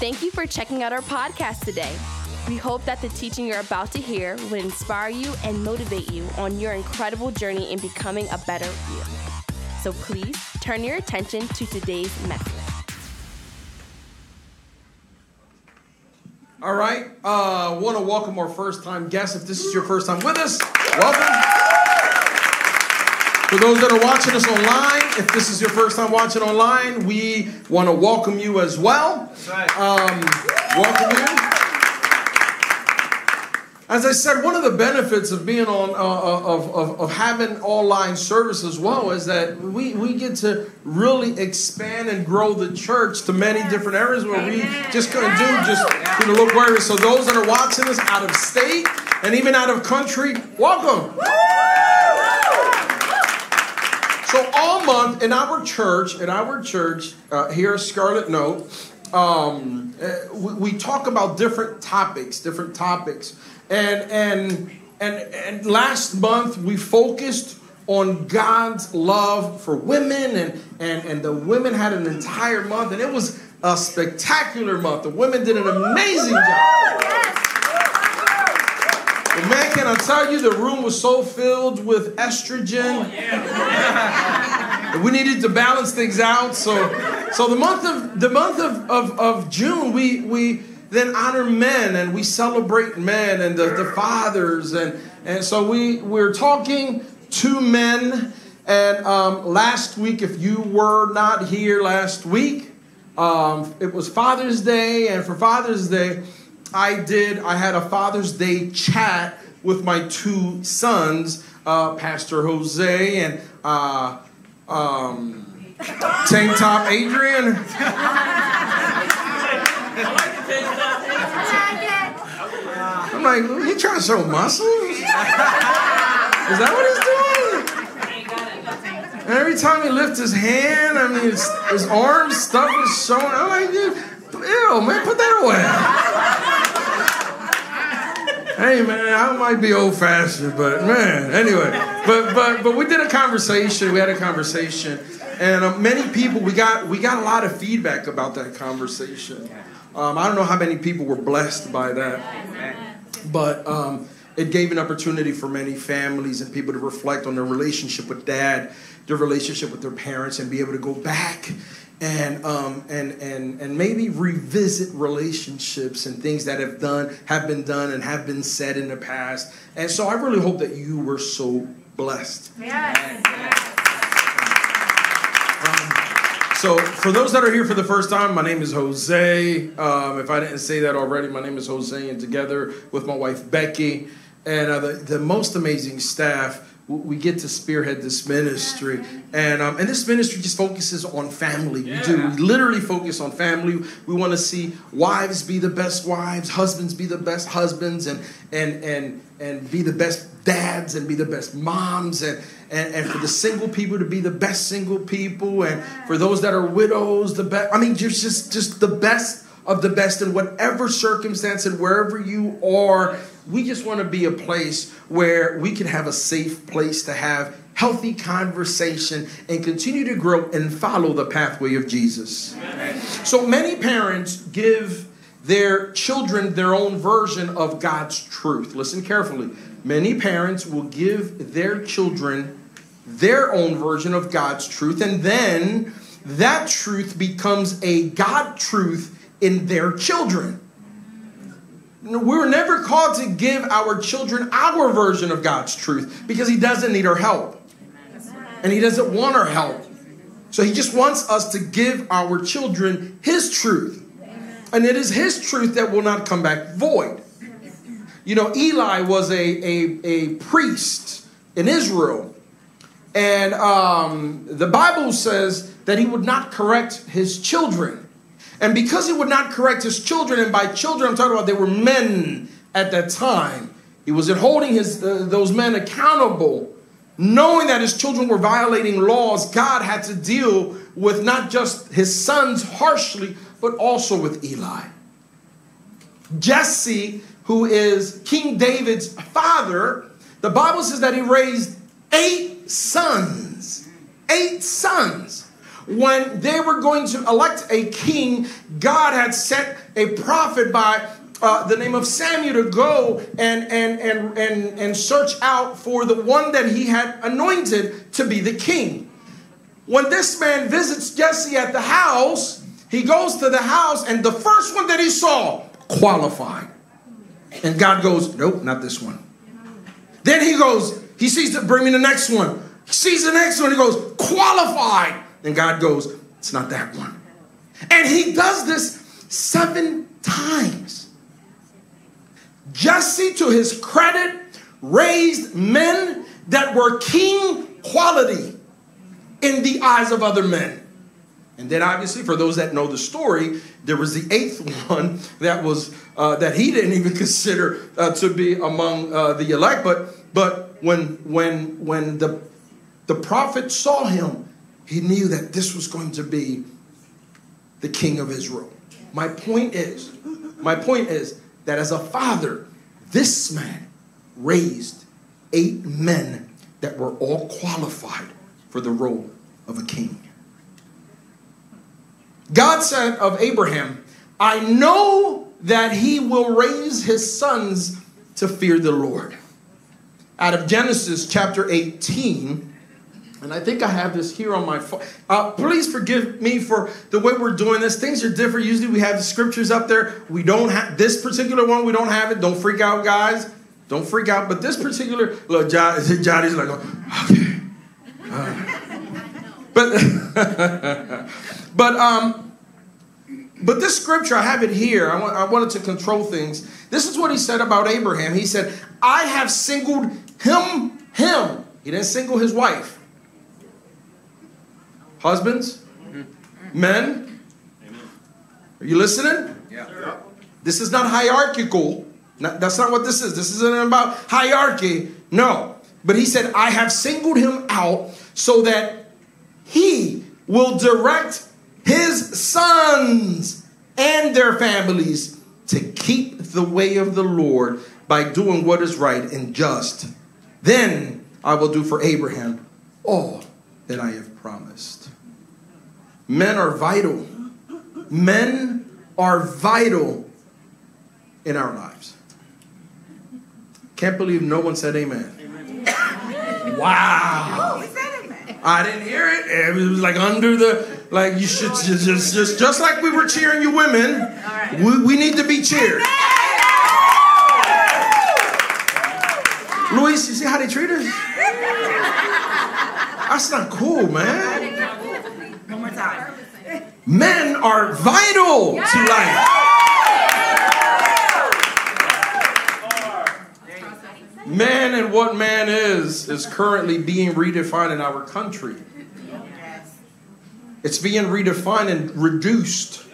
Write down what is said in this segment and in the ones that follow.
Thank you for checking out our podcast today. We hope that the teaching you're about to hear will inspire you and motivate you on your incredible journey in becoming a better you. So please turn your attention to today's message. All right. Uh, want to welcome our first time guest. If this is your first time with us, welcome. For those that are watching us online, if this is your first time watching online, we want to welcome you as well. Um, welcome you. As I said, one of the benefits of being on uh, of, of, of having online service as well is that we, we get to really expand and grow the church to many different areas where we just couldn't do just you know look where so those that are watching us out of state and even out of country, welcome. So all month in our church, in our church uh, here at Scarlet Note, um, uh, we, we talk about different topics, different topics. And and and and last month we focused on God's love for women, and and and the women had an entire month, and it was a spectacular month. The women did an amazing job. Man, can I tell you, the room was so filled with estrogen. we needed to balance things out. So, so the month of the month of, of, of June, we we then honor men and we celebrate men and the, the fathers and and so we we're talking to men and um, last week if you were not here last week um, it was father's day and for father's day i did i had a father's day chat with my two sons uh, pastor jose and uh, um, tank top adrian I'm like, he trying to show muscles? Is that what he's doing? And every time he lifts his hand, I mean, his, his arms, stuff is showing. I'm like, dude, ew, man, put that away. Hey, man, I might be old fashioned, but man, anyway. But but but we did a conversation. We had a conversation, and uh, many people we got we got a lot of feedback about that conversation. Um, I don't know how many people were blessed by that, but um, it gave an opportunity for many families and people to reflect on their relationship with dad, their relationship with their parents, and be able to go back and um, and and and maybe revisit relationships and things that have done have been done and have been said in the past. And so I really hope that you were so blessed. Yes. So, for those that are here for the first time, my name is Jose. Um, if I didn't say that already, my name is Jose, and together with my wife Becky and uh, the, the most amazing staff, we get to spearhead this ministry, and um, and this ministry just focuses on family. We do. We literally focus on family. We want to see wives be the best wives, husbands be the best husbands, and and and and be the best dads, and be the best moms, and and, and for the single people to be the best single people, and for those that are widows, the best. I mean, just just just the best of the best in whatever circumstance and wherever you are. We just want to be a place where we can have a safe place to have healthy conversation and continue to grow and follow the pathway of Jesus. So many parents give their children their own version of God's truth. Listen carefully. Many parents will give their children their own version of God's truth, and then that truth becomes a God truth in their children. We were never called to give our children our version of God's truth because He doesn't need our help. And He doesn't want our help. So He just wants us to give our children His truth. And it is His truth that will not come back void. You know, Eli was a, a, a priest in Israel. And um, the Bible says that he would not correct his children. And because he would not correct his children, and by children I'm talking about they were men at that time, he wasn't holding his, uh, those men accountable. Knowing that his children were violating laws, God had to deal with not just his sons harshly, but also with Eli. Jesse, who is King David's father, the Bible says that he raised eight sons. Eight sons. When they were going to elect a king, God had sent a prophet by uh, the name of Samuel to go and, and, and, and, and search out for the one that he had anointed to be the king. When this man visits Jesse at the house, he goes to the house, and the first one that he saw qualified. And God goes, Nope, not this one. Then he goes, He sees the, bring me the next one. He sees the next one, he goes, qualified. And God goes, It's not that one. And he does this seven times. Jesse, to his credit, raised men that were king quality in the eyes of other men. And then, obviously, for those that know the story, there was the eighth one that was uh, that he didn't even consider uh, to be among uh, the elect. But but when when when the the prophet saw him, he knew that this was going to be the king of Israel. My point is, my point is that as a father, this man raised eight men that were all qualified for the role of a king. God said of Abraham, I know that he will raise his sons to fear the Lord. Out of Genesis chapter 18, and I think I have this here on my phone. Uh, please forgive me for the way we're doing this. Things are different. Usually we have the scriptures up there. We don't have this particular one. We don't have it. Don't freak out, guys. Don't freak out. But this particular, look, Johnny's like, okay. Uh, but, but, um, but this scripture, I have it here. I, want, I wanted to control things. This is what he said about Abraham. He said, I have singled him, him. He didn't single his wife. Husbands? Men? Are you listening? Yeah. This is not hierarchical. that's not what this is. This isn't about hierarchy. No. But he said, I have singled him out so that he will direct his sons and their families to keep the way of the Lord by doing what is right and just. Then I will do for Abraham all that I have promised. Men are vital. Men are vital in our lives. Can't believe no one said amen. amen. Wow. I didn't hear it. It was like under the like you should just just just, just like we were cheering you women. Right. We, we need to be cheered. Luis, you see how they treat us? That's not cool, man. Men are vital yes. to life. Man and what man is is currently being redefined in our country. It's being redefined and reduced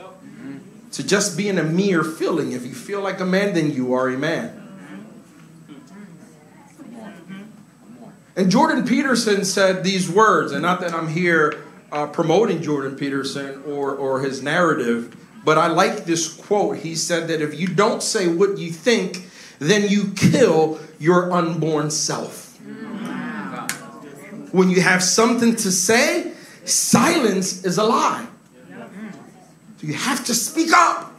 to just being a mere feeling. If you feel like a man, then you are a man. And Jordan Peterson said these words, and not that I'm here uh, promoting Jordan Peterson or, or his narrative, but I like this quote. He said that if you don't say what you think, then you kill your unborn self. When you have something to say, silence is a lie. So you have to speak up.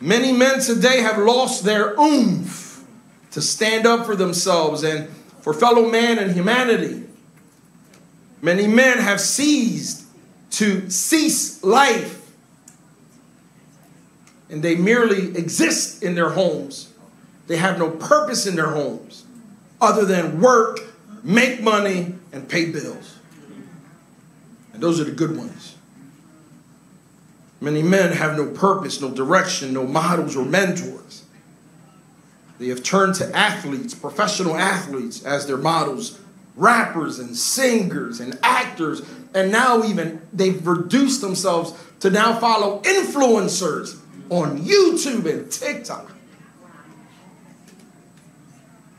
Many men today have lost their oomph to stand up for themselves and for fellow man and humanity. Many men have ceased to cease life. And they merely exist in their homes. They have no purpose in their homes other than work, make money, and pay bills. And those are the good ones. Many men have no purpose, no direction, no models or mentors. They have turned to athletes, professional athletes, as their models rappers and singers and actors, and now even they've reduced themselves to now follow influencers on YouTube and TikTok.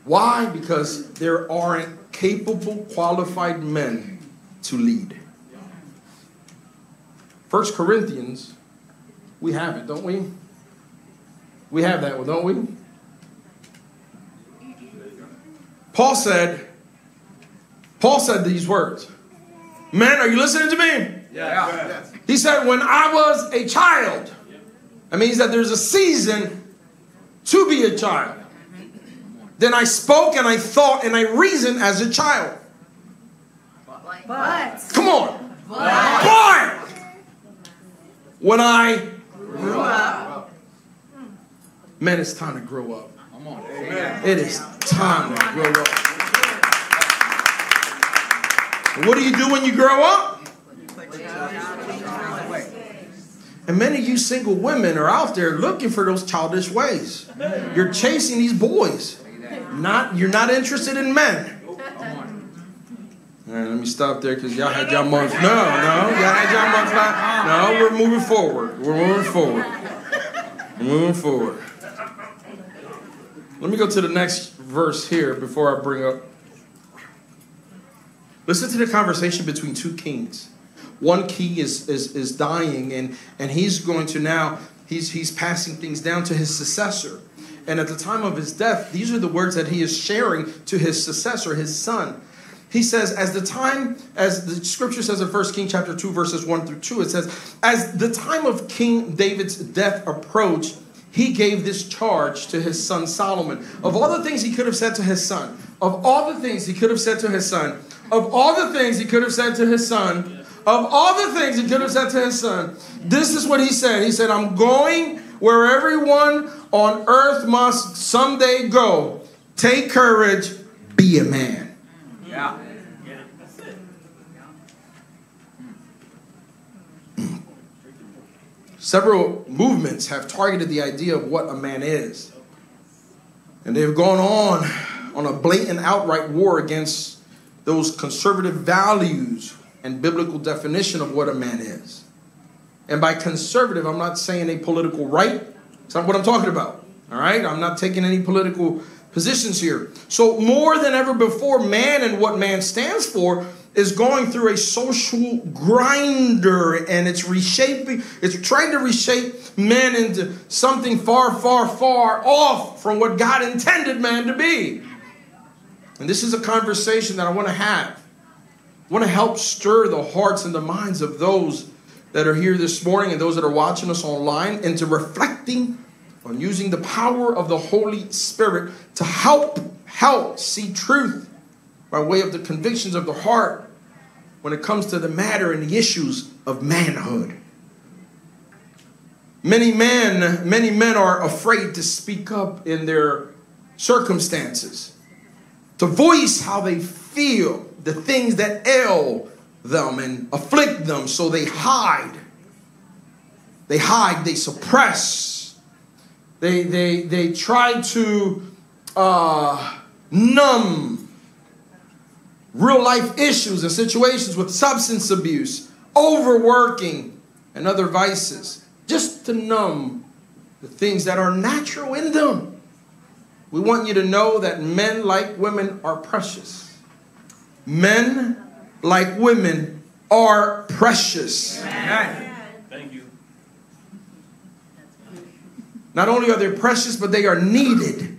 Why? Because there aren't capable, qualified men to lead. First Corinthians, we have it, don't we? We have that one, don't we? Paul said, Paul said these words. Man, are you listening to me? Yeah. He said, when I was a child, that means that there's a season to be a child. Then I spoke and I thought and I reasoned as a child. But. Come on. But. But when I Grew up. man, it's time to grow up. Come on. It is time to grow up. What do you do when you grow up? And many of you single women are out there looking for those childish ways. You're chasing these boys. Not you're not interested in men. All right, let me stop there because y'all had y'all months. No, no, y'all had y'all months. Like, no, we're moving forward. We're moving forward. We're moving forward. Let me go to the next verse here before I bring up. Listen to the conversation between two kings. One king is, is, is dying, and, and he's going to now, he's, he's passing things down to his successor. And at the time of his death, these are the words that he is sharing to his successor, his son. He says, as the time, as the scripture says in 1 King chapter 2, verses 1 through 2, it says, as the time of King David's death approached, he gave this charge to his son Solomon. Of all the things he could have said to his son, of all the things he could have said to his son, of all the things he could have said to his son, of all the things he could have said to his son, this is what he said. He said, I'm going where everyone on earth must someday go. Take courage, be a man. Yeah. Several movements have targeted the idea of what a man is. And they've gone on on a blatant outright war against those conservative values and biblical definition of what a man is. And by conservative, I'm not saying a political right. It's not what I'm talking about. All right? I'm not taking any political positions here. So, more than ever before, man and what man stands for is going through a social grinder and it's reshaping, it's trying to reshape men into something far, far, far off from what God intended man to be. And this is a conversation that I want to have. I want to help stir the hearts and the minds of those that are here this morning and those that are watching us online into reflecting on using the power of the Holy Spirit to help help see truth by way of the convictions of the heart when it comes to the matter and the issues of manhood. Many men, many men are afraid to speak up in their circumstances, to voice how they feel, the things that ail them and afflict them, so they hide. They hide, they suppress, they, they, they try to uh, numb real life issues and situations with substance abuse, overworking, and other vices, just to numb the things that are natural in them. We want you to know that men, like women, are precious. Men, like women, are precious. Thank you. Not only are they precious, but they are needed.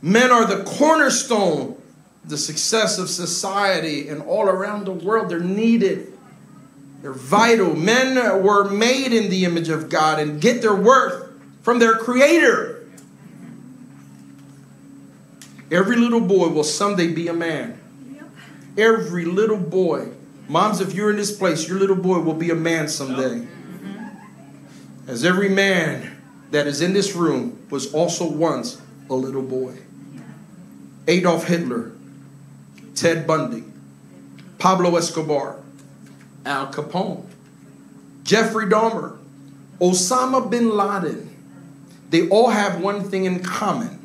Men are the cornerstone the success of society and all around the world. They're needed. They're vital. Men were made in the image of God and get their worth from their creator. Every little boy will someday be a man. Every little boy. Moms, if you're in this place, your little boy will be a man someday. Mm-hmm. As every man that is in this room was also once a little boy. Adolf Hitler, Ted Bundy, Pablo Escobar, Al Capone, Jeffrey Dahmer, Osama bin Laden, they all have one thing in common.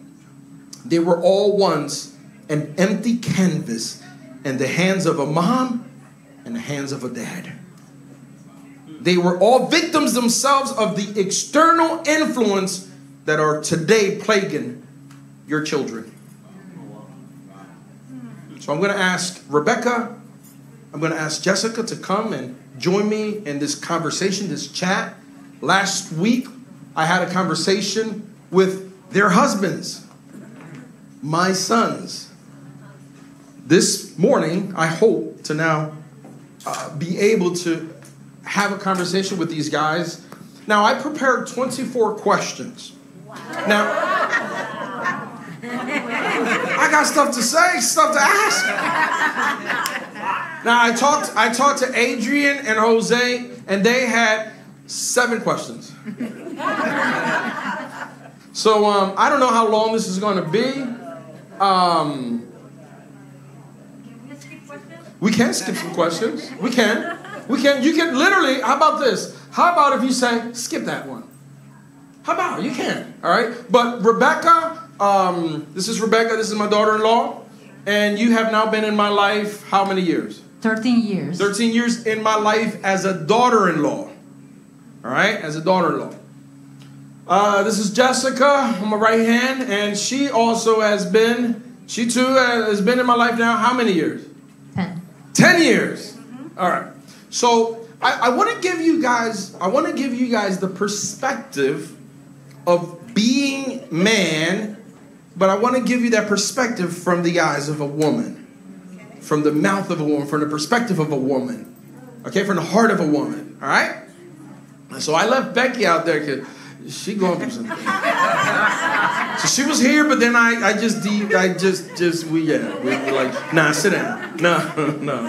They were all once an empty canvas in the hands of a mom and the hands of a dad. They were all victims themselves of the external influence that are today plaguing your children. So I'm going to ask Rebecca, I'm going to ask Jessica to come and join me in this conversation, this chat. Last week, I had a conversation with their husbands, my sons. this morning, I hope to now uh, be able to have a conversation with these guys. Now, I prepared 24 questions. Now, I got stuff to say, stuff to ask. Now, I talked, I talked to Adrian and Jose, and they had seven questions. So um, I don't know how long this is going to be. Um, we can skip some questions. We can. We can. You can literally. How about this? How about if you say skip that one? How about you can? All right. But Rebecca, um, this is Rebecca. This is my daughter-in-law, and you have now been in my life how many years? 13 years. 13 years in my life as a daughter-in-law. All right, as a daughter-in-law. Uh, this is Jessica on my right hand, and she also has been, she too has been in my life now how many years? 10. 10 years. All right. So I, I want to give you guys, I want to give you guys the perspective of being man, but I want to give you that perspective from the eyes of a woman, from the mouth of a woman, from the perspective of a woman, okay, from the heart of a woman. All right. So I left Becky out there because she going through something. so she was here, but then I, I just, de- I just, just we, yeah, we were like, nah, sit down, no, no,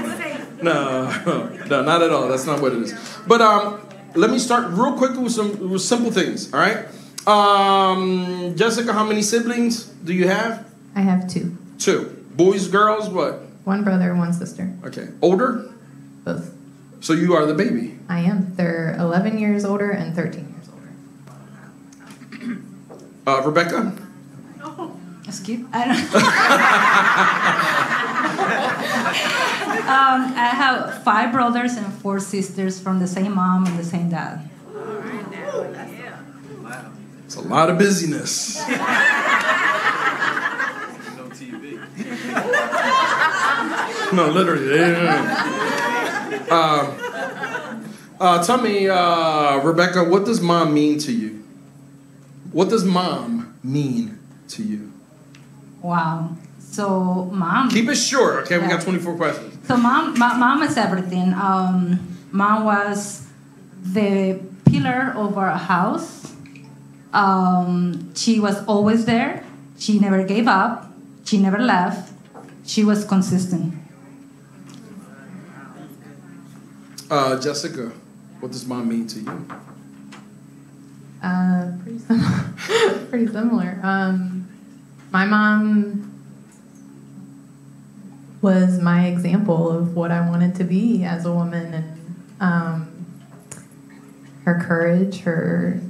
no, no, not at all. That's not what it is. But um, let me start real quick with some with simple things. All right, um, Jessica, how many siblings do you have? I have two. Two. Boys, girls, what? One brother, one sister. Okay. Older? Both. So you are the baby. I am. They're 11 years older and 13 years older. Uh, Rebecca? Skip. I don't. um, I have five brothers and four sisters from the same mom and the same dad. It's a lot of busyness. No TV. No, literally. Um, uh, tell me, uh, Rebecca, what does mom mean to you? What does mom mean to you? Wow. So mom. Keep it short, okay? We got 24 questions. So mom, ma- mom is everything. Um, mom was the pillar of our house. Um, she was always there. She never gave up. She never left. She was consistent. Uh, Jessica, what does mom mean to you? Uh, pretty similar. pretty similar. Um, my mom was my example of what I wanted to be as a woman, and um, her courage, her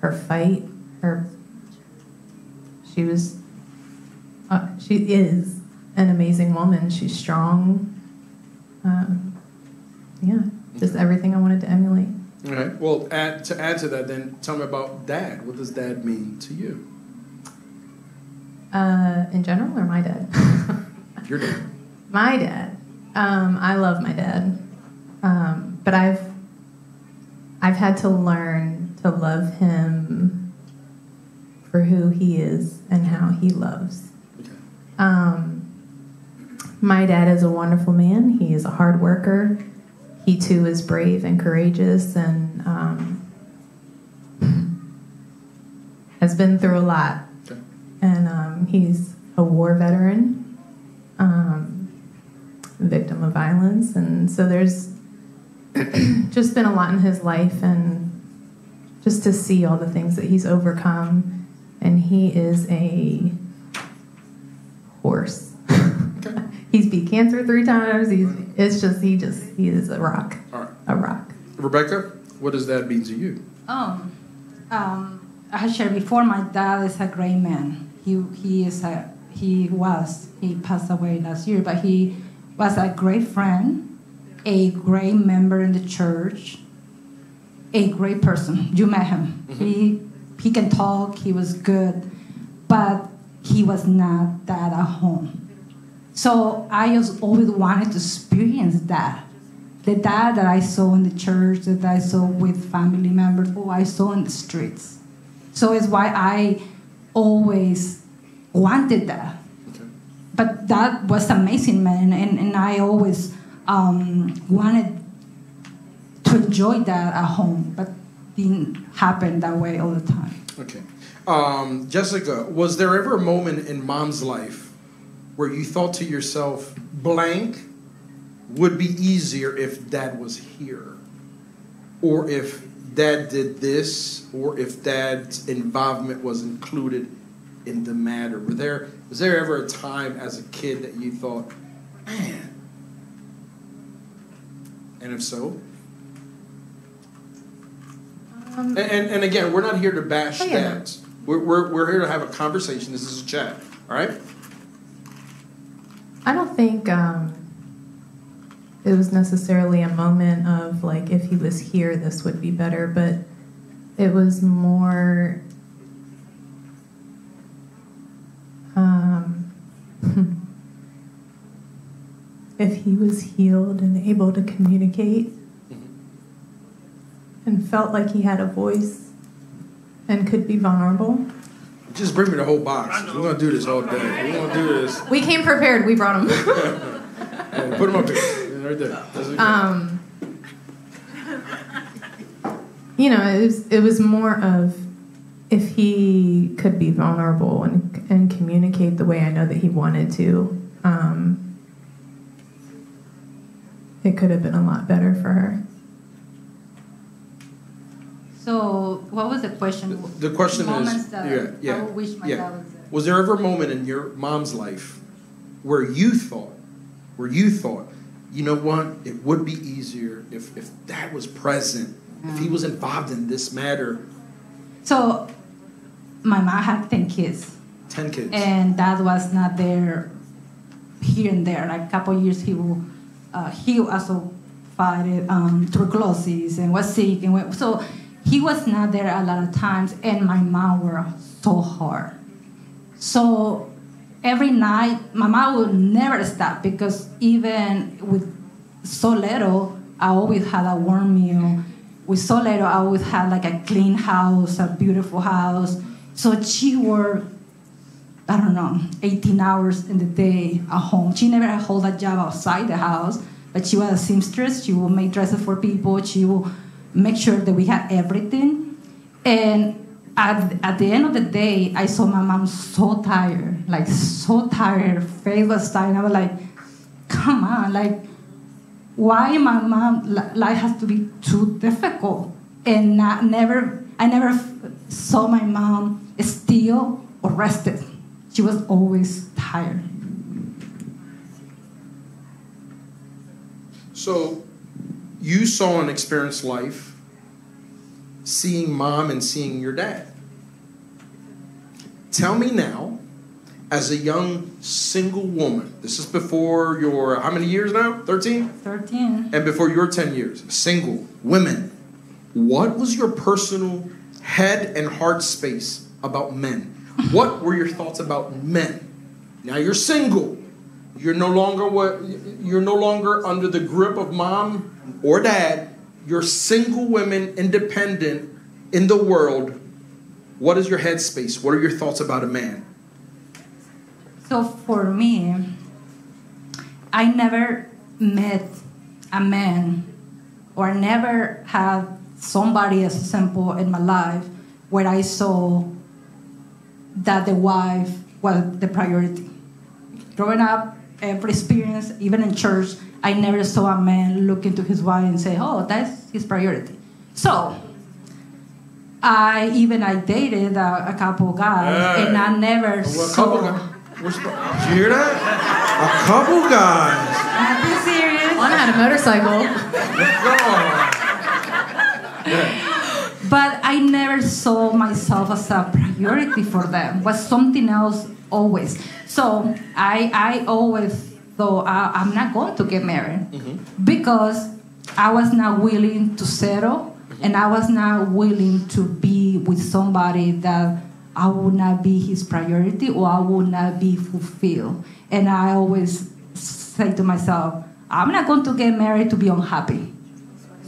her fight, her she was uh, she is an amazing woman. She's strong. Um, yeah, just everything I wanted to emulate. All right. Well, add, to add to that, then tell me about dad. What does dad mean to you? Uh, in general, or my dad? Your dad. my dad. Um, I love my dad, um, but I've I've had to learn to love him for who he is and how he loves. Okay. Um, my dad is a wonderful man. He is a hard worker. He too is brave and courageous and um, has been through a lot. Okay. And um, he's a war veteran, um, victim of violence. And so there's just been a lot in his life and just to see all the things that he's overcome. And he is a horse. Okay. he's beat cancer three times. He's it's just he just he is a rock. All right. A rock. Rebecca, what does that mean to you? Um, um, I had shared before. My dad is a great man. He he is a he was he passed away last year, but he was a great friend, a great member in the church, a great person. You met him. He he can talk. He was good, but he was not that at home. So I just always wanted to experience that. The dad that I saw in the church, that I saw with family members, or I saw in the streets. So it's why I always wanted that. But that was amazing, man, and, and I always um, wanted to enjoy that at home, but didn't happen that way all the time. Okay. Um, Jessica, was there ever a moment in mom's life where you thought to yourself, blank would be easier if dad was here? Or if dad did this, or if dad's involvement was included in the matter? Were there, was there ever a time as a kid that you thought, man? And if so? Um, And, and, and again, we're not here to bash Oh, yeah. dads. We're, we're, we're here to have a conversation. This is a chat. All right? I don't think um, it was necessarily a moment of like, if he was here, this would be better, but it was more. Um, if he was healed and able to communicate and felt like he had a voice and could be vulnerable. Just bring me the whole box. We're going to do this all day. We're going to do this. We came prepared, we brought him. Hey, put them up here. Right there. That's okay. um, you know, it was it was more of if he could be vulnerable and and communicate the way I know that he wanted to, um, it could have been a lot better for her. So, what was the question? the question Moments is that yeah, yeah, I wish my yeah. dad was there. Was there ever a moment in your mom's life where you thought, where you thought, you know what, it would be easier if, if dad was present, if he was involved in this matter? So, my mom had 10 kids, 10 kids. and dad was not there here and there. Like a couple years, he will, uh, he also fight um, tuberculosis and was sick, and went, so he was not there a lot of times. And my mom were so hard. So every night, my mom would never stop because even with so little, I always had a warm meal. With so little, I always had like a clean house, a beautiful house. So she worked, I don't know, 18 hours in the day at home. She never had hold a job outside the house, but she was a seamstress. She would make dresses for people. She will make sure that we had everything. And at, at the end of the day, I saw my mom so tired, like so tired, face was tired. I was like, come on, like, why my mom life has to be too difficult? And not, never, I never saw my mom still or rested. She was always tired. So you saw and experienced life seeing mom and seeing your dad. Tell me now, as a young single woman, this is before your, how many years now? 13? 13. And before your 10 years, single women, what was your personal head and heart space about men? What were your thoughts about men? Now you're single. You're no longer what you're no longer under the grip of mom or dad. You're single women, independent in the world. What is your headspace? What are your thoughts about a man? So for me, I never met a man or never had somebody as simple in my life where I saw that the wife was the priority. Growing up, every experience, even in church, I never saw a man look into his wife and say, "Oh, that's his priority." So, I even I dated a, a couple guys, Hey. and I never Well, a saw. couple guys. We're Did you hear that? A couple guys. Are you serious? One had a motorcycle. But I never saw myself as a priority for them. Was something else always. So I I always thought I, I'm not going to get married mm-hmm. because I was not willing to settle mm-hmm. and I was not willing to be with somebody that I would not be his priority or I would not be fulfilled. And I always say to myself, I'm not going to get married to be unhappy.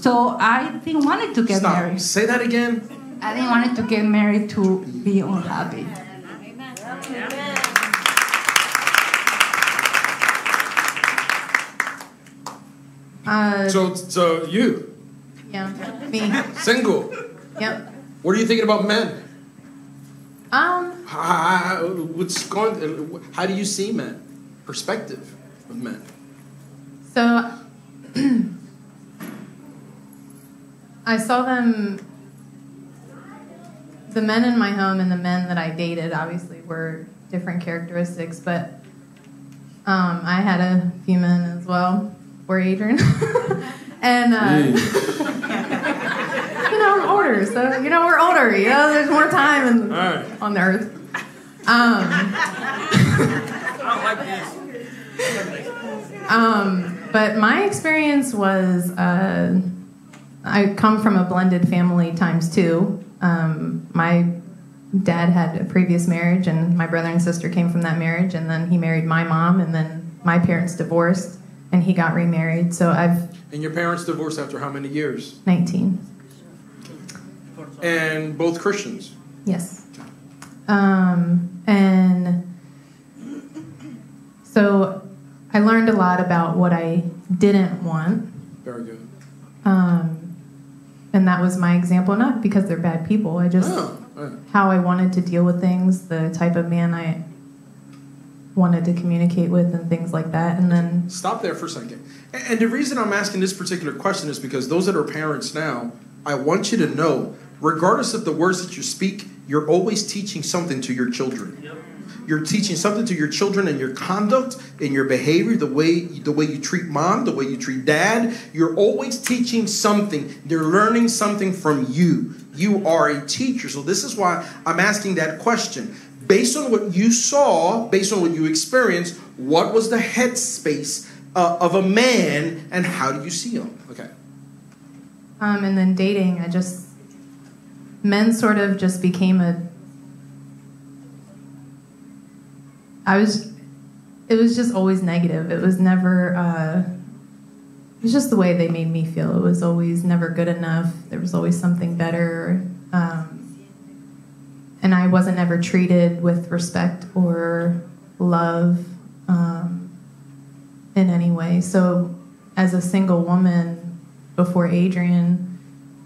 So I didn't wanted to get Stop. married. Say that again. I didn't wanted to get married to be unhappy. Amen. Amen. Uh, so, so you. Yeah, me. Single. Yep. What are you thinking about men? Um. How, what's going? How do you see men? Perspective of men. So. I saw them. The men in my home and the men that I dated obviously were different characteristics, but um, I had a few men as well. Were Adrian, and uh, you know I'm older, so you know we're older. You know, there's more time in, All right. on the earth. Um, um, but my experience was uh, I come from a blended family times two. Um, my dad had a previous marriage, and my brother and sister came from that marriage, and then he married my mom, and then my parents divorced, and he got remarried. So I've And your parents divorced after how many years? 19. And both Christians. Yes. Um, and so I learned a lot about what I didn't want. Very good. Um, and that was my example, not because they're bad people. I just, Oh, yeah. how I wanted to deal with things, the type of man I wanted to communicate with, and things like that. And then, Stop there for a second. And and the reason I'm asking this particular question is because those that are parents now, I want you to know, regardless of the words that you speak, you're always teaching something to your children. You're teaching something to your children and your conduct, and your behavior, the way the way you treat mom, the way you treat dad. You're always teaching something. They're learning something from you. You are a teacher. So this is why I'm asking that question. Based on what you saw, based on what you experienced, what was the headspace uh, of a man, and how do you see him? Okay. um, and then dating, I just, men sort of just became a, I was, it was just always negative. It was never, uh, it was just the way they made me feel. It was always never good enough. There was always something better. Um, and I wasn't ever treated with respect or love um, in any way. So, as a single woman before Adrian,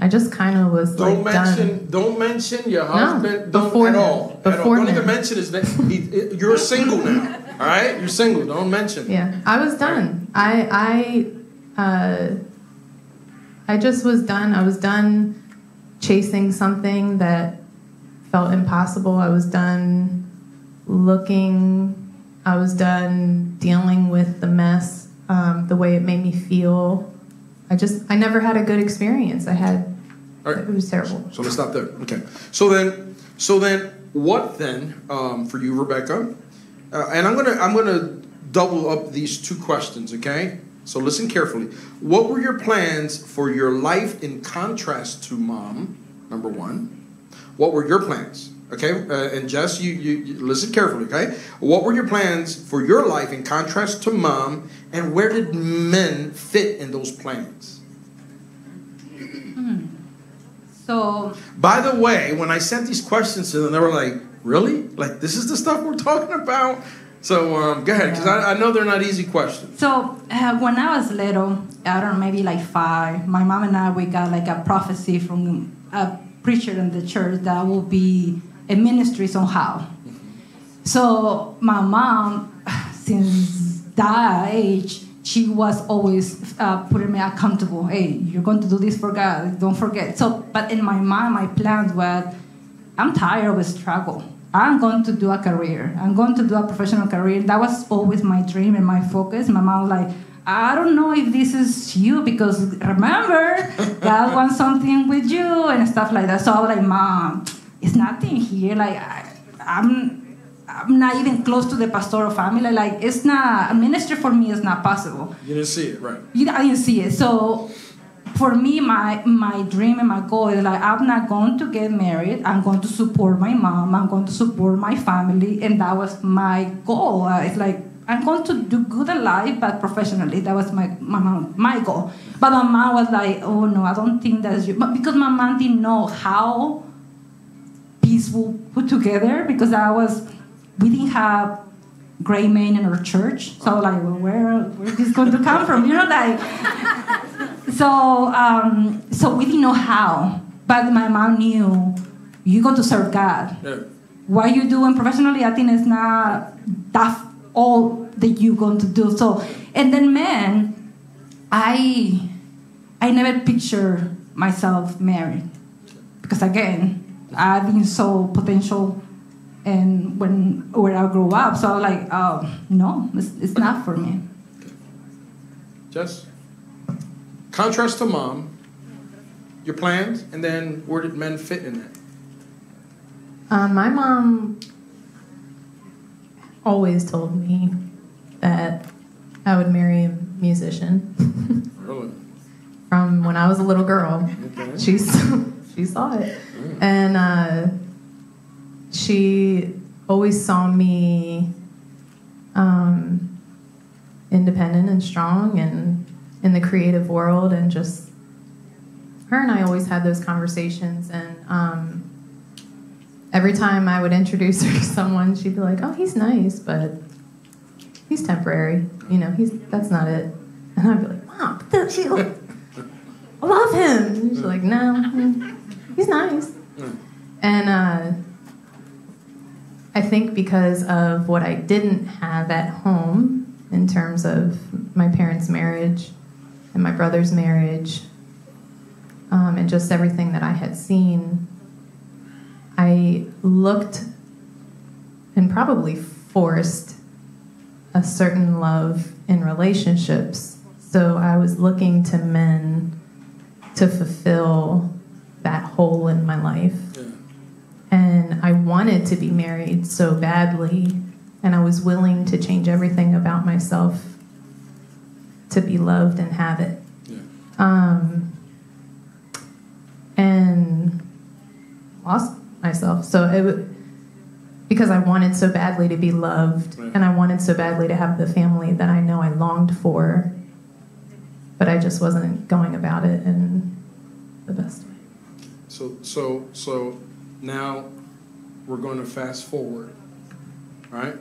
I just kind of was Don't like mention. done. Don't mention your No, husband. don't before at all. At all. Don't even mention his name. You're single now. All right. You're single. Don't mention. Yeah, I was done. I I uh, I just was done. I was done chasing something that felt impossible. I was done looking. I was done dealing with the mess, um, the way it made me feel. I just I never had a good experience. I had All right. it was terrible. So let's stop there. Okay. So then, so then, what then um, for you, Rebecca? Uh, and I'm gonna I'm gonna double up these two questions. Okay. So listen carefully. What were your plans for your life in contrast to mom? Number one. What were your plans? Okay. Uh, and Jess, you, you you listen carefully. Okay. What were your plans for your life in contrast to mom? And where did men fit in those plans? So By the way, when I sent these questions to them, they were like, "Really? Like this is the stuff we're talking about?" So um, go ahead, because I, I know they're not easy questions. So uh, when I was little, I don't know, maybe like five, my mom and I we got like a prophecy from a preacher in the church that will be a ministry somehow. So my mom, since that age, she was always uh, putting me accountable. Hey, you're going to do this for God. Don't forget. So, but in my mind, my plans were, I'm tired of the struggle. I'm going to do a career. I'm going to do a professional career. That was always my dream and my focus. My mom was like, I don't know if this is you because remember, God wants something with you and stuff like that. So I was like, Mom, it's nothing here. Like I, I'm, I'm not even close to the pastoral family. Like it's not a ministry for me. is not possible. You didn't see it, right? You, I didn't see it. So for me, my my dream and my goal is like I'm not going to get married. I'm going to support my mom. I'm going to support my family, and that was my goal. Uh, it's like I'm going to do good in life, but professionally. That was my my mom, my goal. But my mom was like, "Oh no, I don't think that's you." But because my mom didn't know how peaceful put together, because I was, we didn't have gray men in our church. So like, well, where where is this going to come from? You know, like So, um, so we didn't know how, but my mom knew you go to serve God. Yeah. What you doing professionally, I think it's not that's all that you're going to do. So, and then man, I, I never picture myself married because again, I didn't saw potential and when where I grew up. So I was like, oh no, it's, it's not for me. Jess? Contrast to mom, your plans, and then where did men fit in that? Um, my mom always told me that I would marry a musician Really? from when I was a little girl. Okay. She she saw it, and uh, she always saw me um, independent and strong, and in the creative world, and just her and I always had those conversations, and um, every time I would introduce her to someone, she'd be like, "Oh, he's nice, but he's temporary. You know, he's that's not it." And I'd be like, "Mom, she, I love him." And she's like, "No, mm, he's nice." And uh, I think because of what I didn't have at home in terms of my parents' marriage and my brother's marriage, um, and just everything that I had seen, I looked and probably forced a certain love in relationships. So I was looking to men to fulfill that hole in my life. Yeah. And I wanted to be married so badly, and I was willing to change everything about myself to be loved and have it. Yeah. Um, and lost myself. So it because I wanted so badly to be loved, and I wanted so badly to have the family that I know I longed for, but I just wasn't going about it in the best way. So, so, so now we're going to fast forward, right?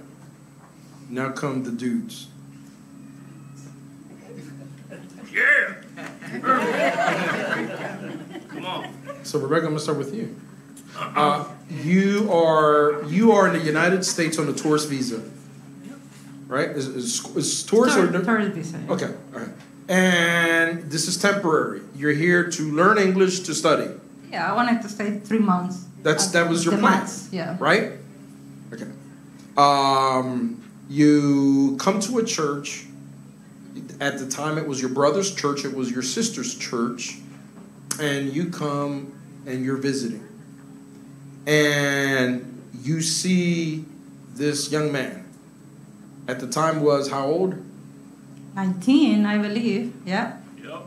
Now come the dudes. Yeah! come on. So Rebecca, I'm gonna start with you. Uh, you are you are in the United States on a tourist visa, right? Is, is, is tourist or Third, third visa. okay, all right. And this is temporary. You're here to learn English to study, Yeah, I wanted to stay three months. That's- that was your the plan? max, Yeah. right? Okay. Um, you come to a church. At the time, it was your brother's church. It was your sister's church, and you come and you're visiting, and you see this young man. At the time, was how old? 19, I believe. Yeah. Yep.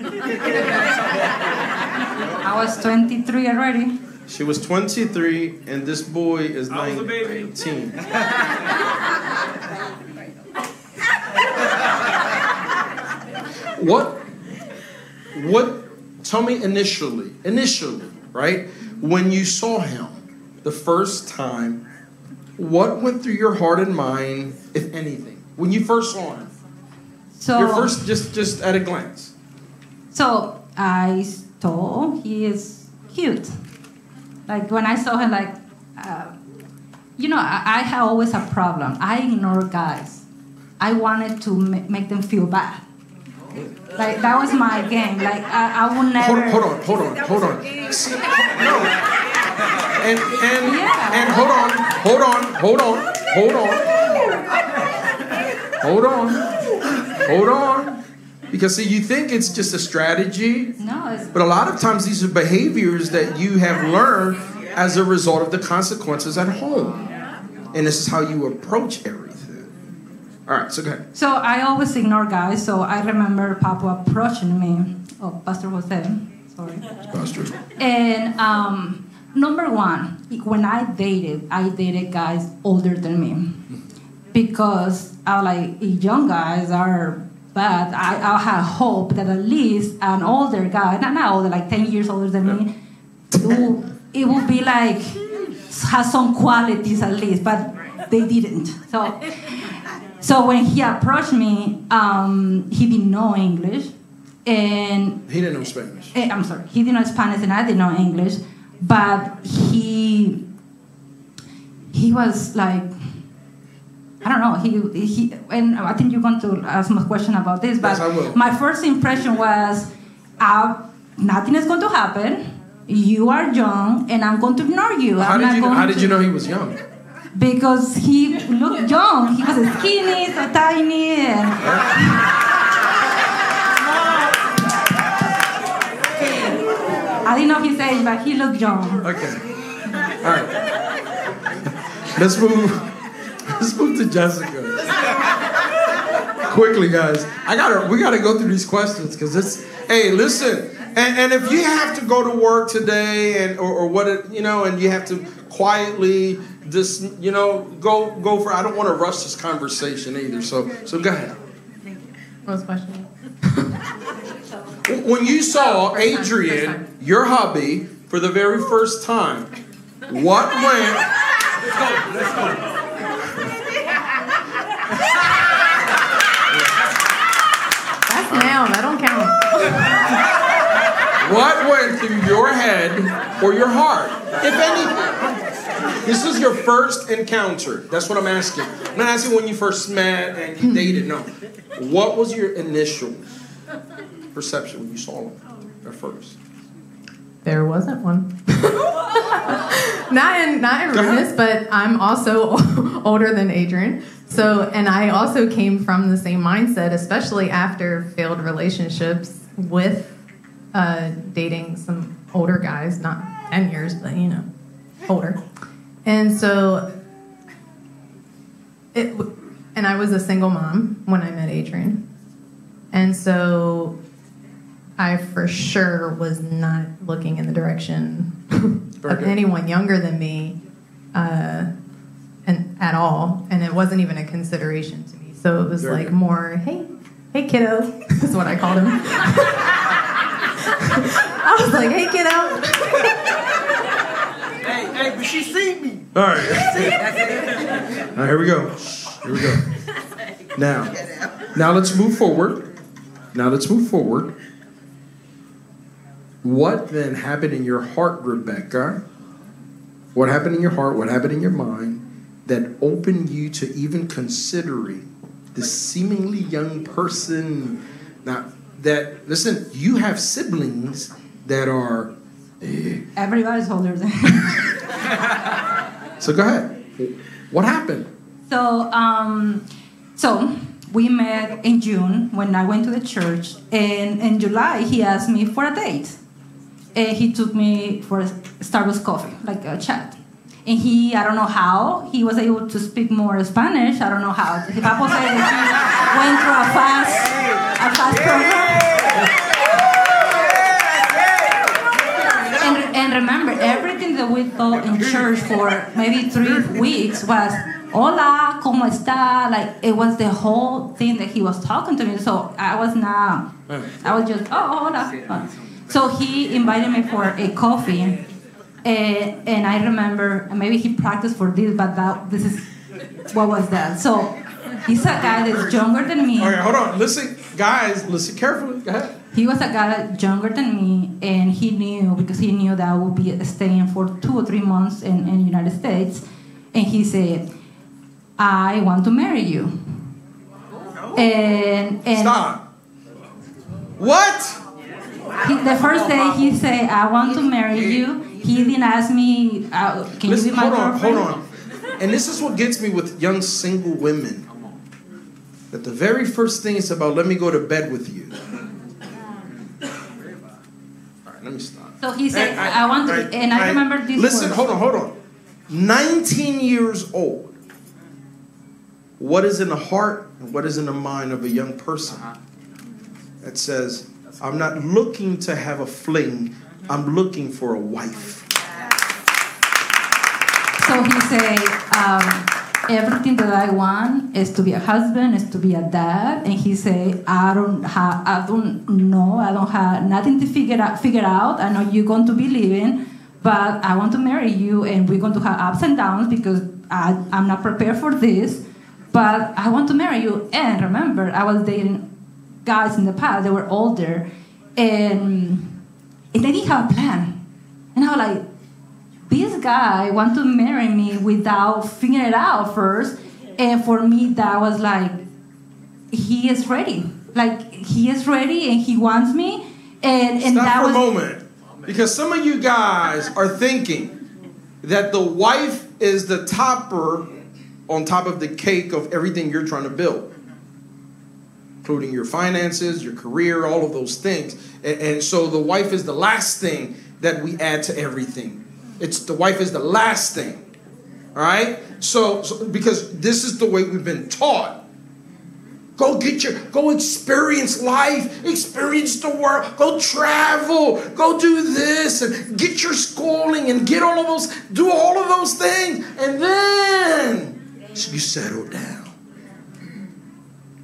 I was 23 already. She was 23, and this boy is I was a baby. 19. what? What? Tell me initially, initially, right? When you saw him the first time, what went through your heart and mind, if anything, when you first saw him? So, Your first, just just at a glance. so I saw he is cute. Like when I saw him, like, uh, you know, I, I have always a problem. I ignore guys. I wanted to ma- make them feel bad. Like that was my game. Like I, I would Hold, never. hold on, hold on, hold on. See, no. And and Yeah. and hold on, hold on, hold on, hold on, hold on, hold on. Because see, you think it's just a strategy, No, it's but a lot of times these are behaviors that you have learned as a result of the consequences at home, and this is how you approach everything. All right, so go ahead. So I always ignore guys. So I remember Papa approaching me. Oh, Pastor Jose. Sorry. Pastor. And um, number one, when I dated, I dated guys older than me because I like young guys are bad. I I have hope that at least an older guy, not not older, like ten years older than me, it will, it will be like has some qualities at least, but they didn't. So. So when he approached me, um, he didn't know English, and He didn't know Spanish. eh, I'm sorry, he didn't know Spanish and I didn't know English, but he he was like I don't know. He he and I think you're going to ask my question about this, but Yes, I will. my first impression was, uh, nothing is going to happen. You are young, and I'm going to ignore you. How I'm did not you going How did you know he was young? Because he looked young. He was skinny, so tiny, and I didn't know his age, but he looked young. Okay. All right. Let's move. Let's move to Jessica. Quickly, guys. I gotta. We gotta go through these questions because it's. Hey, listen. And, and if you have to go to work today, and or, or what it, you know, and you have to quietly just you know go go for. I don't want to rush this conversation either. So so go ahead. What was the question? When you saw First time, first Adrian, your hubby, for the very first time, what went? That's now. That don't count. What went through your head or your heart, if anything? This is your first encounter. That's what I'm asking. I'm not asking when you first met and you dated. No. What was your initial perception when you saw him at first? There wasn't one. not in not in rudeness, but I'm also older than Adrian. So, and I also came from the same mindset, especially after failed relationships with uh, dating some older guys, not ten years, but you know, older. And so, it and I was a single mom when I met Adrian, and so I for sure was not looking in the direction of anyone younger than me, uh, and at all, and it wasn't even a consideration to me. So it was Very like good. more, hey, hey, kiddo, is what I called him. I was like, hey, kiddo. Hey, hey, but she seen me. All right. All right, here we go. Here we go. Now, now let's move forward. Now let's move forward. What then happened in your heart, Rebecca? What happened in your heart? What happened in your mind that opened you to even considering this seemingly young person? Now, that listen, you have siblings that are. Everybody's older than. So go ahead. What happened? So, um, so we met in June when I went to the church, and in July he asked me for a date. And he took me for a Starbucks coffee, like a chat. And he, I don't know how, he was able to speak more Spanish. I don't know how. Said that he went through a fast, a fast program. And, and remember, everything that we thought in church for maybe three weeks was hola, ¿cómo está? Like, it was the whole thing that he was talking to me. So I was not, I was just, oh, hola. So he invited me for a coffee. And, and I remember, and maybe he practiced for this, but that this is what was that. So he's a guy that's younger than me. Right, hold on. Listen, guys, listen carefully. Go ahead. He was a guy younger than me, and he knew because he knew that I would be staying for two or three months in in United States, and he said, "I want to marry you." And and Stop. What? he, the first day he said, "I want to marry you." He even asked me, uh, "Can Listen, you be my hold on, girlfriend?" hold on. And this is what gets me with young single women. That the very first thing is about, let me go to bed with you. All right, let me stop. So he said, "I, want to," and I, remember this. Listen, words. hold on, hold on. 19 years old. What is in the heart and what is in the mind of a young person that says, I'm not looking to have a fling, I'm looking for a wife? So he said, um, everything that I want is to be a husband, is to be a dad, and he said, I don't have, I don't know, I don't have nothing to figure out. Figure out. I know you're going to be living, but I want to marry you, and we're going to have ups and downs because I, I'm not prepared for this. But I want to marry you. And remember, I was dating guys in the past that were older, and and they didn't have a plan. And I was like, this guy want to marry me without figuring it out first. And for me, that was like, he is ready. Like he is ready, and he wants me. And and Stop that for was a moment. Because some of you guys are thinking that the wife is the topper on top of the cake of everything you're trying to build, including your finances, your career, all of those things. And, and so the wife is the last thing that we add to everything. It's the wife is the last thing. All right? So, so because this is the way we've been taught. Go get your, go experience life, experience the world, go travel, go do this, and get your schooling and get all of those, do all of those things, and then you settle down.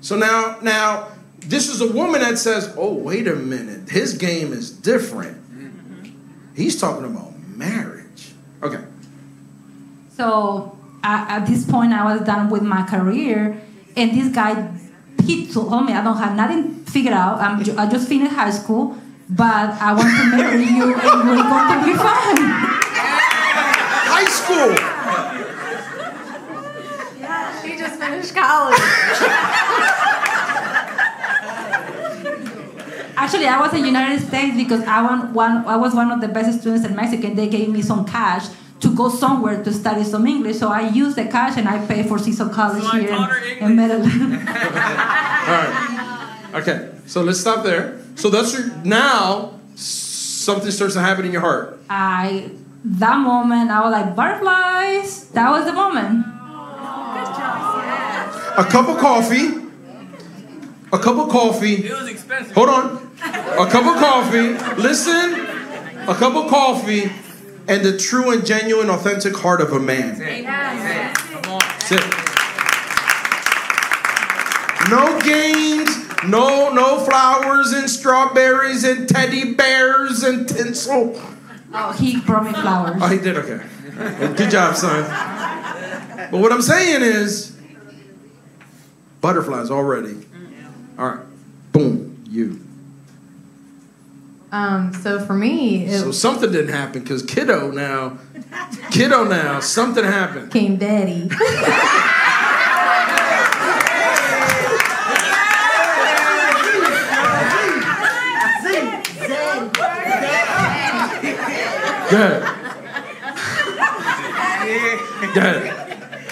So now, now, this is a woman that says, "Oh, wait a minute, his game is different. He's talking about marriage." Okay. So at, at this point, I was done with my career, and this guy, he told me I don't have nothing figured out. I'm ju- I just finished high school, but I want to marry you, and we're going to be fine. High school. Yeah, she just finished college. Actually, I was in United States because I want one. I was one of the best students in Mexico. and They gave me some cash to go somewhere to study some English. So I used the cash and I paid for Cecil College So here in, in Maryland. All right. Okay. So let's stop there. So that's your, now something starts to happen in your heart. I that moment I was like butterflies. That was the moment. A cup of coffee. A cup of coffee. It was expensive. Hold on. A cup of coffee. Listen. A cup of coffee and the true and genuine, authentic heart of a man. Come on. That's it. No games, no no flowers and strawberries and teddy bears and tinsel. Oh, he brought me flowers. Oh, he did okay. Good job, son. But what I'm saying is, butterflies already. All right, boom, you. Um, so for me, it So something didn't happen because kiddo now, kiddo now, something happened. came daddy. Go ahead. Go ahead.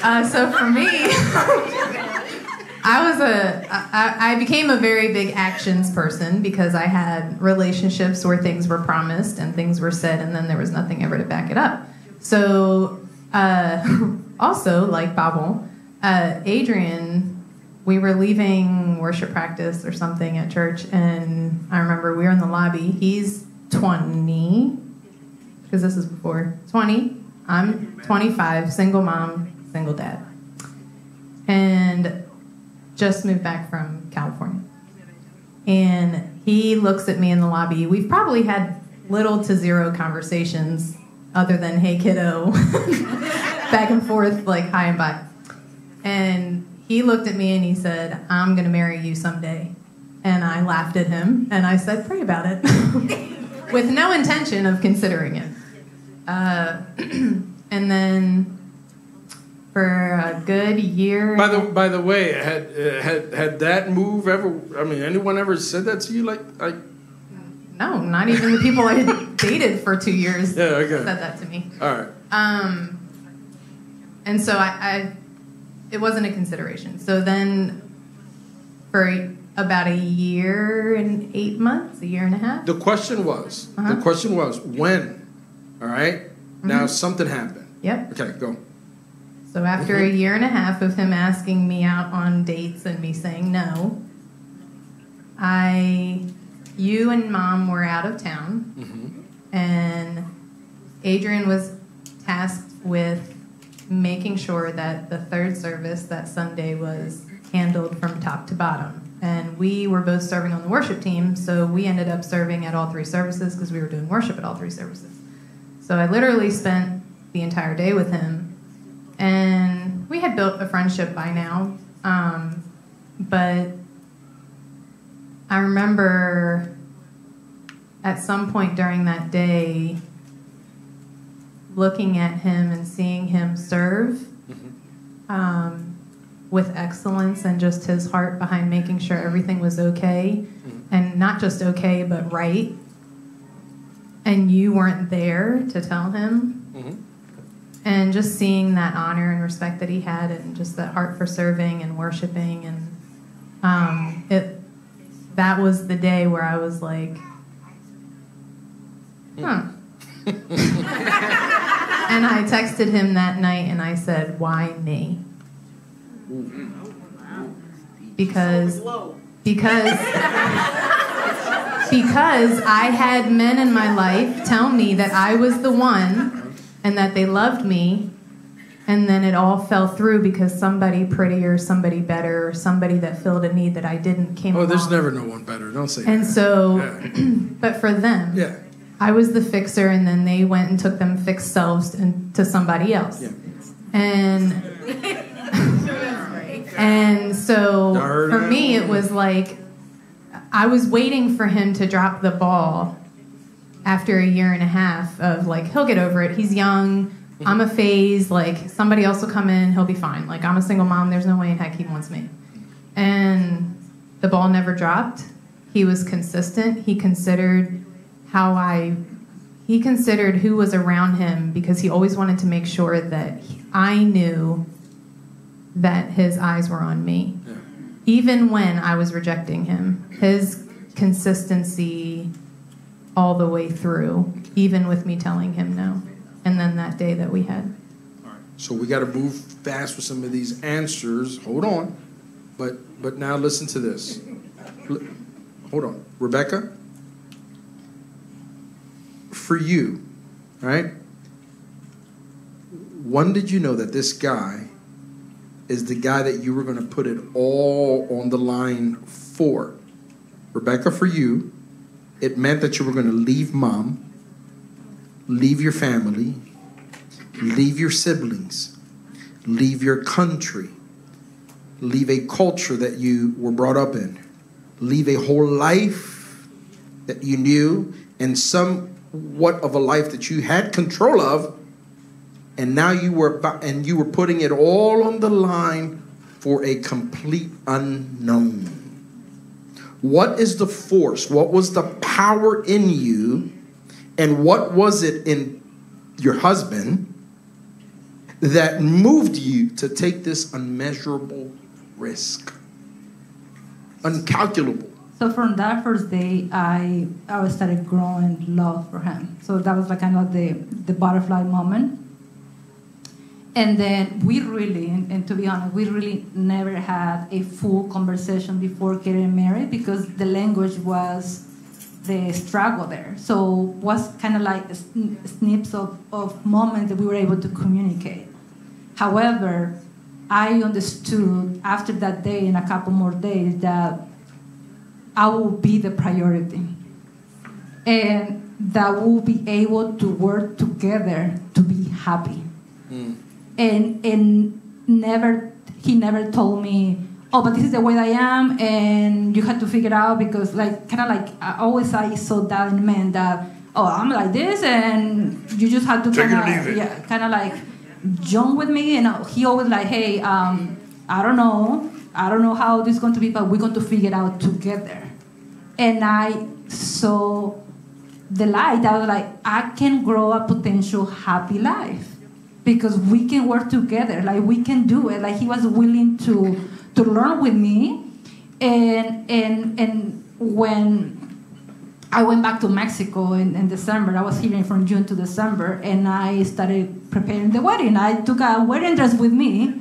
Uh, so for me, I was a I, I became a very big actions person because I had relationships where things were promised and things were said, and then there was nothing ever to back it up. So uh, also like Babel, uh, Adrian, we were leaving worship practice or something at church, and I remember we were in the lobby. He's twenty because this is before 20. I'm 25, single mom, single dad. And just moved back from California. And he looks at me in the lobby. We've probably had little to zero conversations other than, hey, kiddo, back and forth, like hi and bye. And he looked at me and he said, I'm going to marry you someday. And I laughed at him and I said, pray about it. With no intention of considering it. Uh, and then for a good year. By the by the way, had had had that move ever? I mean, anyone ever said that to you? Like, like no, not even the people I dated for two years Yeah, okay. said that to me. all right. Um, and so I, I, it wasn't a consideration. So then, for about a year and eight months, a year and a half. The question was, Uh-huh. the question was when. All right? Now something happened. Yep. Okay, go. So after a mm-hmm. year and a half of him asking me out on dates and me saying no, I, you and mom were out of town, mm-hmm. and Adrian was tasked with making sure that the third service that Sunday was handled from top to bottom. And we were both serving on the worship team, so we ended up serving at all three services because we were doing worship at all three services. So I literally spent the entire day with him, and we had built a friendship by now. Um, but I remember at some point during that day, looking at him and seeing him serve um, with excellence and just his heart behind making sure everything was okay and not just okay, but right. And you weren't there to tell him. Mhm. And just seeing that honor and respect that he had, and just that heart for serving and worshiping, and um, it that was the day where I was like, huh. and I texted him that night and I said, Why me? Because because because I had men in my life tell me that I was the one and that they loved me and then it all fell through because somebody prettier, somebody better, or somebody that filled a need that I didn't came Oh, there's never no one better. Don't say that. And that. so, Yeah. but for them, Yeah. I was the fixer, and then they went and took them fixed selves and, to somebody else. Yeah. And and so for me, it was like I was waiting for him to drop the ball after a year and a half of like he'll get over it. He's young. Mm-hmm. I'm a phase. Like somebody else will come in, he'll be fine. Like I'm a single mom. There's no way in heck he wants me. And the ball never dropped. He was consistent. He considered how I he considered who was around him because he always wanted to make sure that I knew that his eyes were on me. Yeah. Even when I was rejecting him, his consistency all the way through, even with me telling him no. And then that day that we had. So we got to move fast with some of these answers. Hold on, but but now listen to this. Hold on, Rebecca. For you, right? When did you know that this guy is the guy that you were going to put it all on the line for? Rebecca, for you, it meant that you were going to leave mom, leave your family, leave your siblings, leave your country, leave a culture that you were brought up in, leave a whole life that you knew and somewhat of a life that you had control of, and now you were and you were putting it all on the line for a complete unknown. What is the force? What was the power in you? And what was it in your husband that moved you to take this unmeasurable risk? Uncalculable. So from that first day, I I started growing love for him. So that was like kind of the the butterfly moment. And then we really, and, and to be honest, we really never had a full conversation before getting married because the language was the struggle there. So was kind of like sn- snips of, of moments that we were able to communicate. However, I understood after that day and a couple more days that I will be the priority. And that we'll be able to work together to be happy. Mm. And and never he never told me, oh, but this is the way I am, and you have to figure it out because like kind of like I always I saw that in men that oh I'm like this and you just have to Take it or kind of yeah kind of like jump with me and he always like hey um, I don't know I don't know how this is going to be but we're going to figure it out together and I saw the light. I was like, I can grow a potential happy life because we can work together. Like we can do it. Like he was willing to to learn with me, and and and when I went back to Mexico in, in December. I was here from June to December, and I started preparing the wedding. I took a wedding dress with me,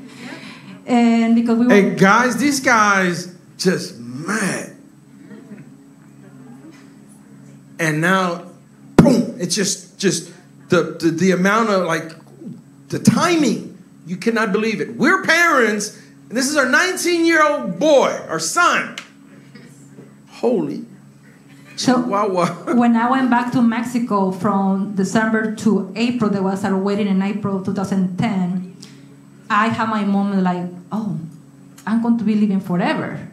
and because we were Hey guys, these guys just mad. And now, boom! It's just just the, the the amount of like the timing. You cannot believe it. We're parents, and this is our 19 year old boy, our son. Holy so when I went back to Mexico from December to April, there was a wedding in April 2010. I had my moment like, oh, I'm going to be living forever.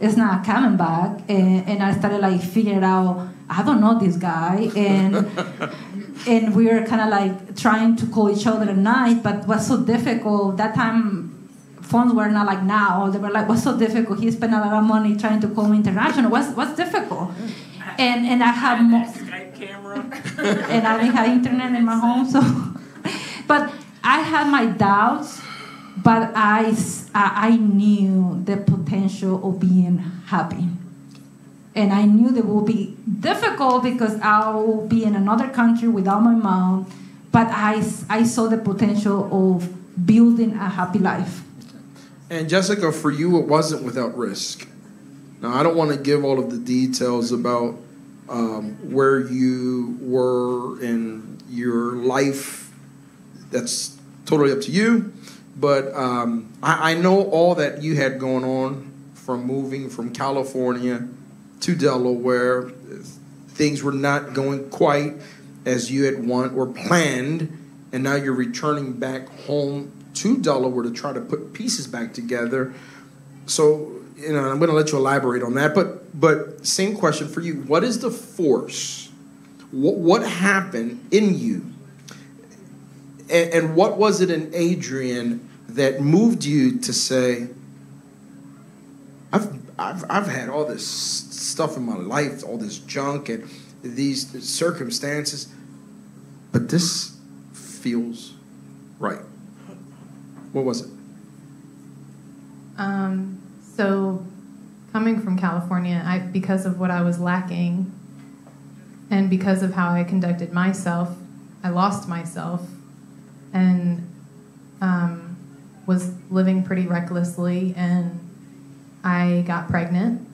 It's not coming back, and, and I started like figuring out I don't know this guy, and and we were kind of like trying to call each other at night, but it was so difficult that time. Phones were not like now. They were like, "What's so difficult?" He spent a lot of money trying to call me international. What's what's difficult? And and I have more. Skype camera. and I didn't have internet in my home, so. but I had my doubts, but I, I knew the potential of being happy. And I knew that would be difficult because I'll be in another country without my mom, but I, I saw the potential of building a happy life. And Jessica, for you, it wasn't without risk. Now, I don't want to give all of the details about um, where you were in your life. That's totally up to you. But um, I, I know all that you had going on from moving from California to Delaware. Things were not going quite as you had want or planned, and now you're returning back home to Delaware to try to put pieces back together. So, you know, I'm going to let you elaborate on that. But, but same question for you: What is the force? What, what happened in you? And, and what was it in Adrian that moved you to say, I've, I've, I've had all this stuff in my life, all this junk and these circumstances, but this feels right. What was it? Um, so, coming from California, I because of what I was lacking, and because of how I conducted myself, I lost myself, and um, was living pretty recklessly, and I got pregnant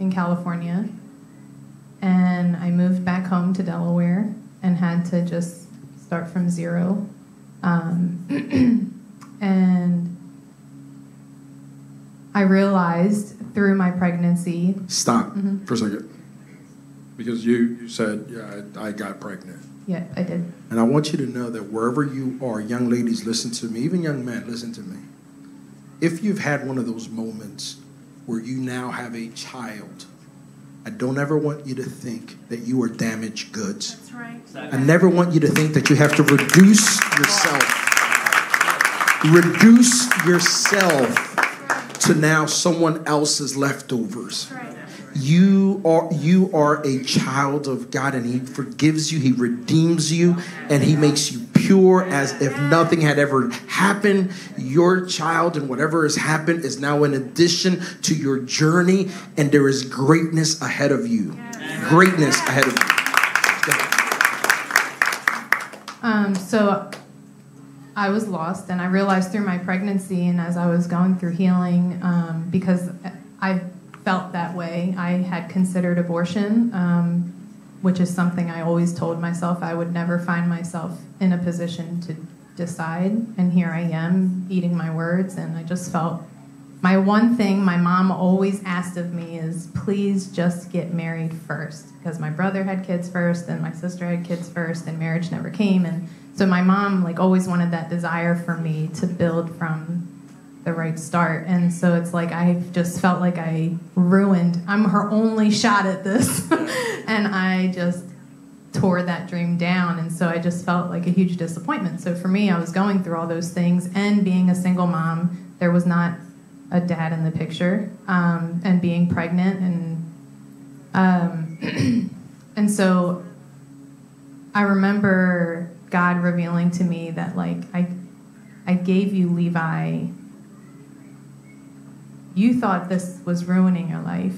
in California, and I moved back home to Delaware and had to just start from zero, um, and. I realized through my pregnancy. Stop Mhm. for a second. Because you, you said, yeah, I, I got pregnant. Yeah, I did. And I want you to know that wherever you are, young ladies, listen to me, even young men, listen to me. If you've had one of those moments where you now have a child, I don't ever want you to think that you are damaged goods. That's right. I never want you to think that you have to reduce yourself. Reduce yourself to now someone else's leftovers. You are you are a child of God and he forgives you, he redeems you, and he makes you pure as if nothing had ever happened. Your child and whatever has happened is now an addition to your journey and there is greatness ahead of you. Greatness ahead of you. Um, so I was lost, and I realized through my pregnancy and as I was going through healing, um, because I felt that way, I had considered abortion, um, which is something I always told myself I would never find myself in a position to decide. And here I am eating my words, and I just felt my one thing my mom always asked of me is please just get married first. Because my brother had kids first and my sister had kids first and marriage never came. And so my mom like always wanted that desire for me to build from the right start. And so it's like i just felt like i ruined i'm her only shot at this. And i just tore that dream down. And so i just felt like a huge disappointment. So for me i was going through all those things. And being a single mom there was not a dad in the picture. Um, and being pregnant and um, and so I remember God revealing to me that like I I gave you Levi you thought this was ruining your life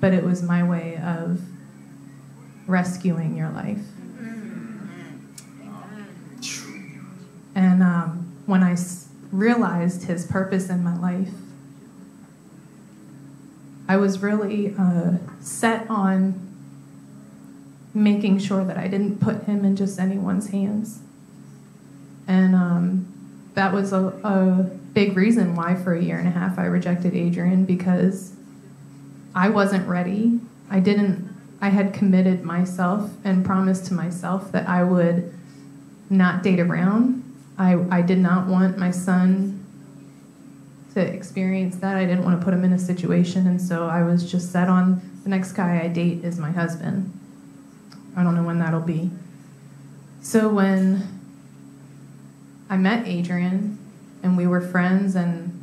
but it was my way of rescuing your life and um, when I realized his purpose in my life, I was really uh, set on making sure that I didn't put him in just anyone's hands. And um, that was a, a big reason why, for a year and a half, I rejected Adrian because I wasn't ready. I didn't, I had committed myself and promised to myself that I would not date around. I, I did not want my son to experience that. I didn't want to put him in a situation, and so I was just set on the next guy I date is my husband. I don't know when that'll be. So when I met Adrian and we were friends and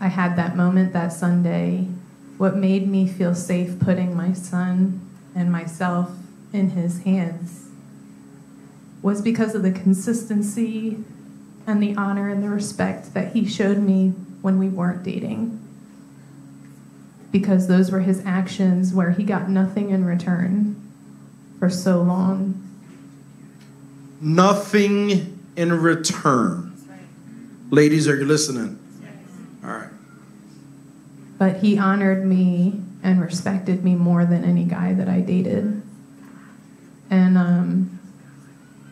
I had that moment that Sunday, what made me feel safe putting my son and myself in his hands was because of the consistency and the honor and the respect that he showed me when we weren't dating. Because those were his actions where he got nothing in return for so long. Nothing in return. Ladies, are you listening? All right. But he honored me and respected me more than any guy that I dated. And um,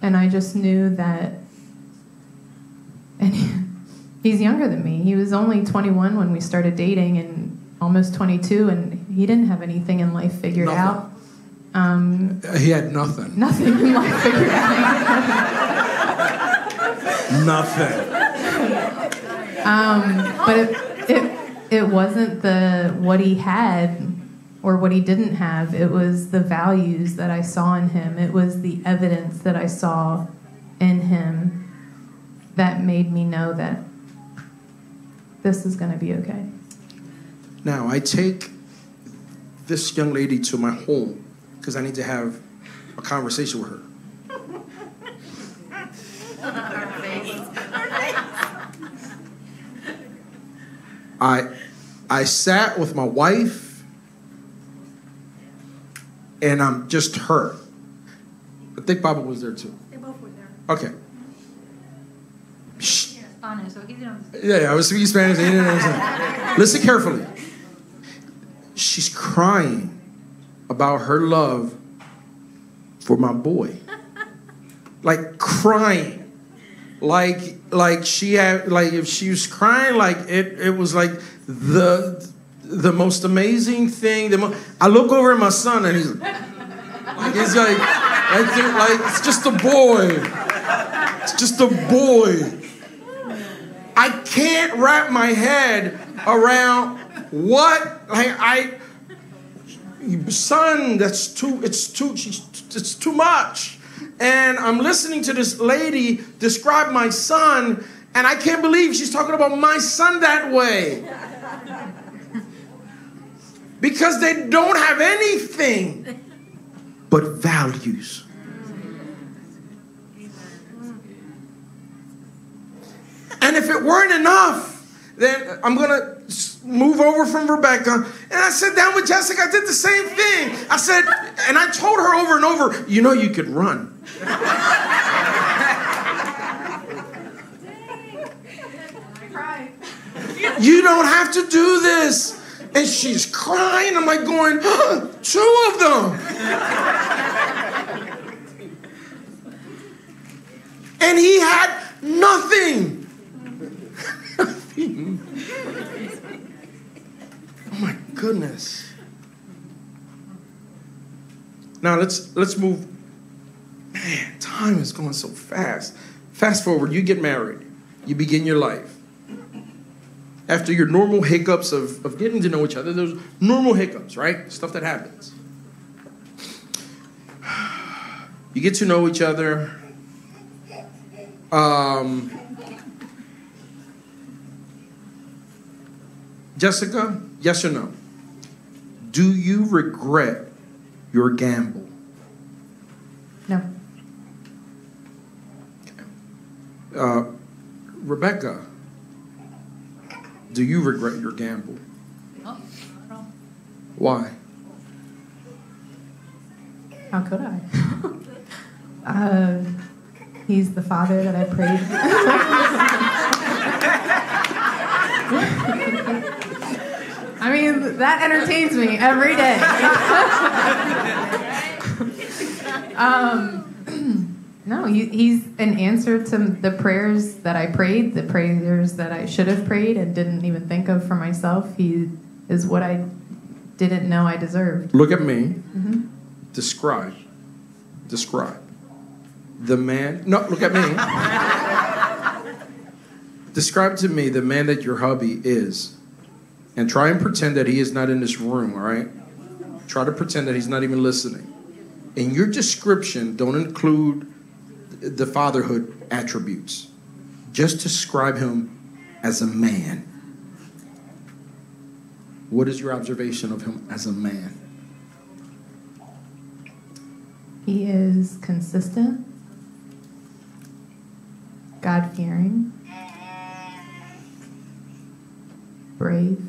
and I just knew that. And he's younger than me. He was only 21 when we started dating, and almost 22, and he didn't have anything in life figured Nothing. out. Um, He had nothing. nothing in life figured out. Nothing. Um, but it, it it wasn't the what he had or what he didn't have. It was the values that I saw in him. It was the evidence that I saw in him that made me know that this is going to be okay. Now, I take this young lady to my home because I need to have a conversation with her. I, I sat with my wife and I'm just her. I think Baba was there too. They both were there. Okay. Shh. Spanish, so he didn't. Yeah, yeah, I was speaking Spanish. he didn't understand. Listen carefully. She's crying about her love for my boy. Like crying. Like like she had like if she was crying like it it was like the the most amazing thing. The mo- I look over at my son and he's like he's like like, like it's just a boy. It's just a boy. I can't wrap my head around what like I son that's too it's too she's, it's too much and I'm listening to this lady describe my son and I can't believe she's talking about my son that way. Because they don't have anything but values. And if it weren't enough, then I'm gonna s- move over from Rebecca. And I sat down with Jessica. I did the same thing. I said, and I told her over and over, you know, you could run. You don't have to do this. And she's crying. I'm like going, two of them. And he had nothing. Nothing. Goodness. Now let's let's move. Man, time is going so fast. Fast forward, you get married, you begin your life. After your normal hiccups of, of getting to know each other, there's normal hiccups, right? Stuff that happens. You get to know each other. Um, Jessica, yes or no? Do you regret your gamble? No. Uh, Rebecca, do you regret your gamble? No, no. Why? How could I? uh, he's the father that I prayed. I mean, that entertains me every day. um, no, he, he's an answer to the prayers that I prayed, the prayers that I should have prayed and didn't even think of for myself. He is what I didn't know I deserved. Look at me. Describe. Describe. The man. No, look at me. Describe to me the man that your hubby is. And try and pretend that he is not in this room, all right? Try to pretend that he's not even listening. In your description, don't include the fatherhood attributes. Just describe him as a man. What is your observation of him as a man? He is consistent, God fearing, brave,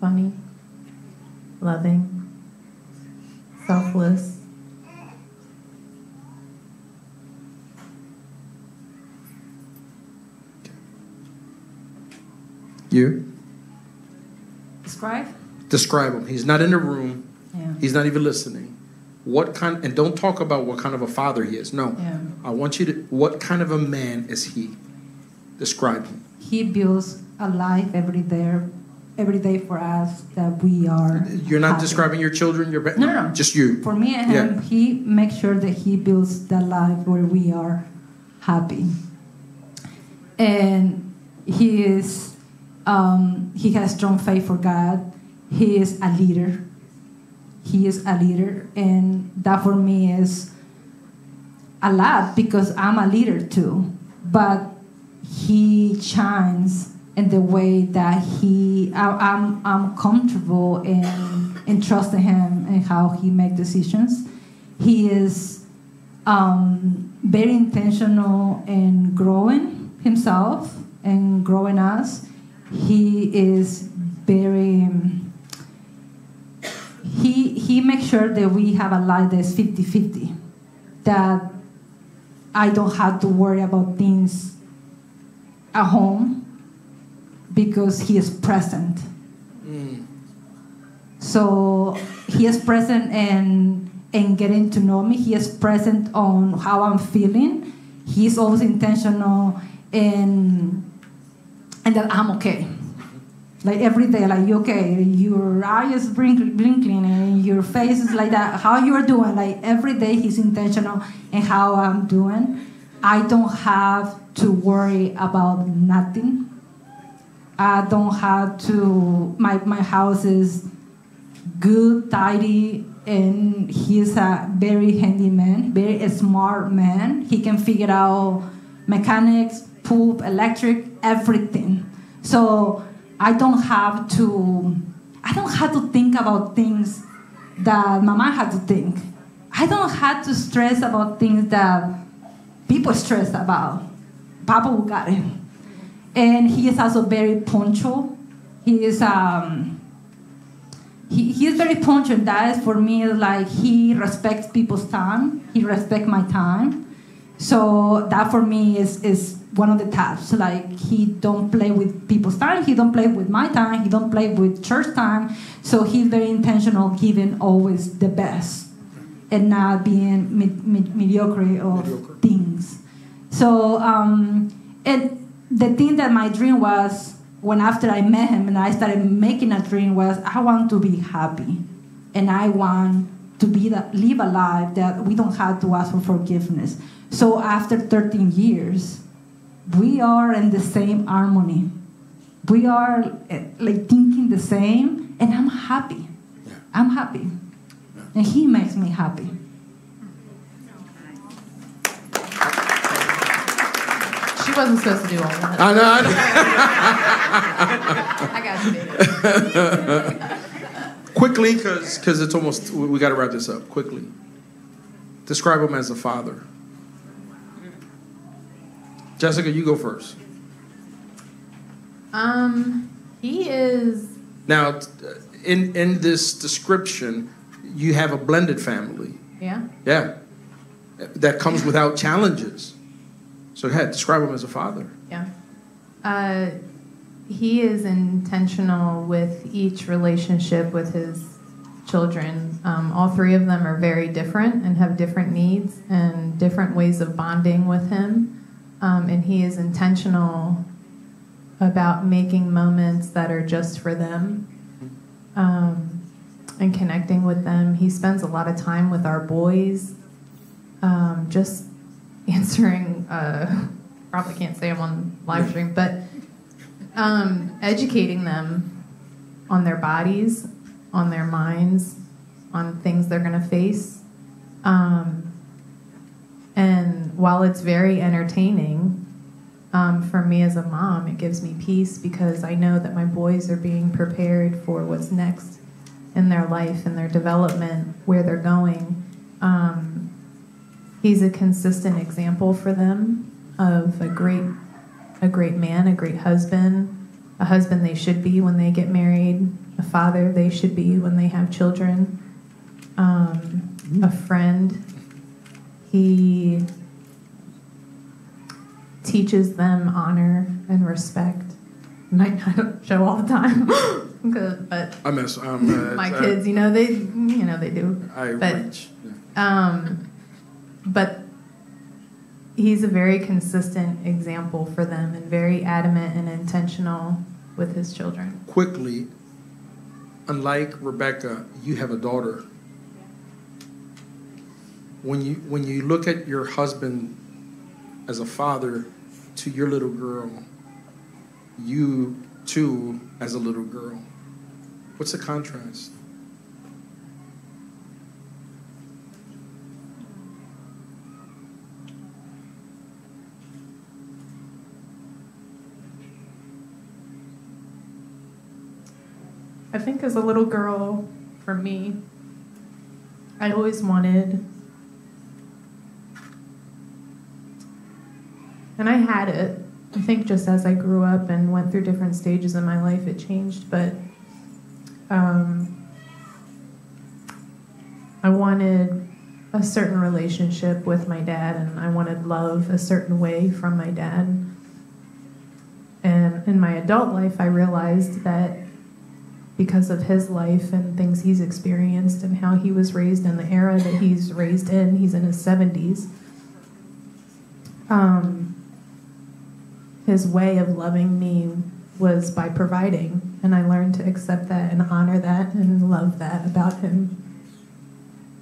funny, loving, selfless. You? Describe? Describe him. He's not in the room. Yeah. He's not even listening. What kind and don't talk about what kind of a father he is. No. Yeah. I want you to what kind of a man is he? Describe him. He builds a life every day, every day for us that we are. You're not happy. describing your children, your ba- No, no, no. just you. For me and him, Yeah. he makes sure that he builds the life where we are happy. And he is, um, he has strong faith for God. He is a leader. He is a leader, and that for me is a lot because I'm a leader too. But he shines in the way that he, I, I'm, I'm comfortable in, in trusting him and how he make decisions. He is um, very intentional in growing himself and growing us. He is very. He he makes sure that we have a life that's 50-50. That I don't have to worry about things at home because he is present. So he is present and and getting to know me. He is present on how I'm feeling. He's always intentional and and that I'm okay. Like every day, like you okay, your eyes blink, blinking and your face is like that. How you're doing? Like every day, he's intentional in how I'm doing. I don't have to worry about nothing. I don't have to. My my house is good, tidy, and he's a very handy man, very smart man. He can figure out mechanics, pump, electric, everything. So I don't have to. I don't have to think about things that Mama had to think. I don't have to stress about things that people stress about. Papa got it. And he is also very punctual. He is um, he, he is very punctual. That is for me like he respects people's time. He respects my time. So that for me is is one of the tasks. Like he don't play with people's time. He don't play with my time. He don't play with church time. So he's very intentional, giving always the best, and not being med- med- mediocre of Mediocre. things. So um, and the thing that my dream was when after I met him and I started making a dream was I want to be happy, and I want to be the, live a life that we don't have to ask for forgiveness. So after 13 years, we are in the same harmony. We are eh, like thinking the same, and I'm happy. I'm happy, and he makes me happy. She wasn't supposed to do all that. I know, I know. I got you, baby. Quickly, because it's almost, we, we got to wrap this up. Quickly. Describe him as a father. Jessica, you go first. Um, he is. Now, in in this description, you have a blended family. Yeah. Yeah. That comes without challenges. So ahead, describe him as a father. Yeah. Uh, he is intentional with each relationship with his children. Um, all three of them are very different and have different needs and different ways of bonding with him. Um, and he is intentional about making moments that are just for them um, and connecting with them. He spends a lot of time with our boys, um, just answering uh, probably can't say them on live stream, but um, educating them on their bodies, on their minds, on things they're going to face. Um, and while it's very entertaining, um, for me as a mom, it gives me peace because I know that my boys are being prepared for what's next in their life and their development, where they're going. Um, he's a consistent example for them of a great, a great man, a great husband, a husband they should be when they get married, a father they should be when they have children, um, a friend. He teaches them honor and respect. Might not show all the time, but I miss um, uh, my kids, you know, they, you know, they do. I but, reach. Yeah. Um, but he's a very consistent example for them and very adamant and intentional with his children. Quickly, unlike Rebecca, you have a daughter. When you when you look at your husband as a father to your little girl, you too as a little girl. What's the contrast? I think as a little girl, for me, I always wanted, and I had it. I think just as I grew up and went through different stages in my life, it changed. But um, I wanted a certain relationship with my dad, and I wanted love a certain way from my dad. And in my adult life, I realized that because of his life and things he's experienced and how he was raised in the era that he's raised in. He's in his 70s. Um, his way of loving me was by providing, and I learned to accept that and honor that and love that about him.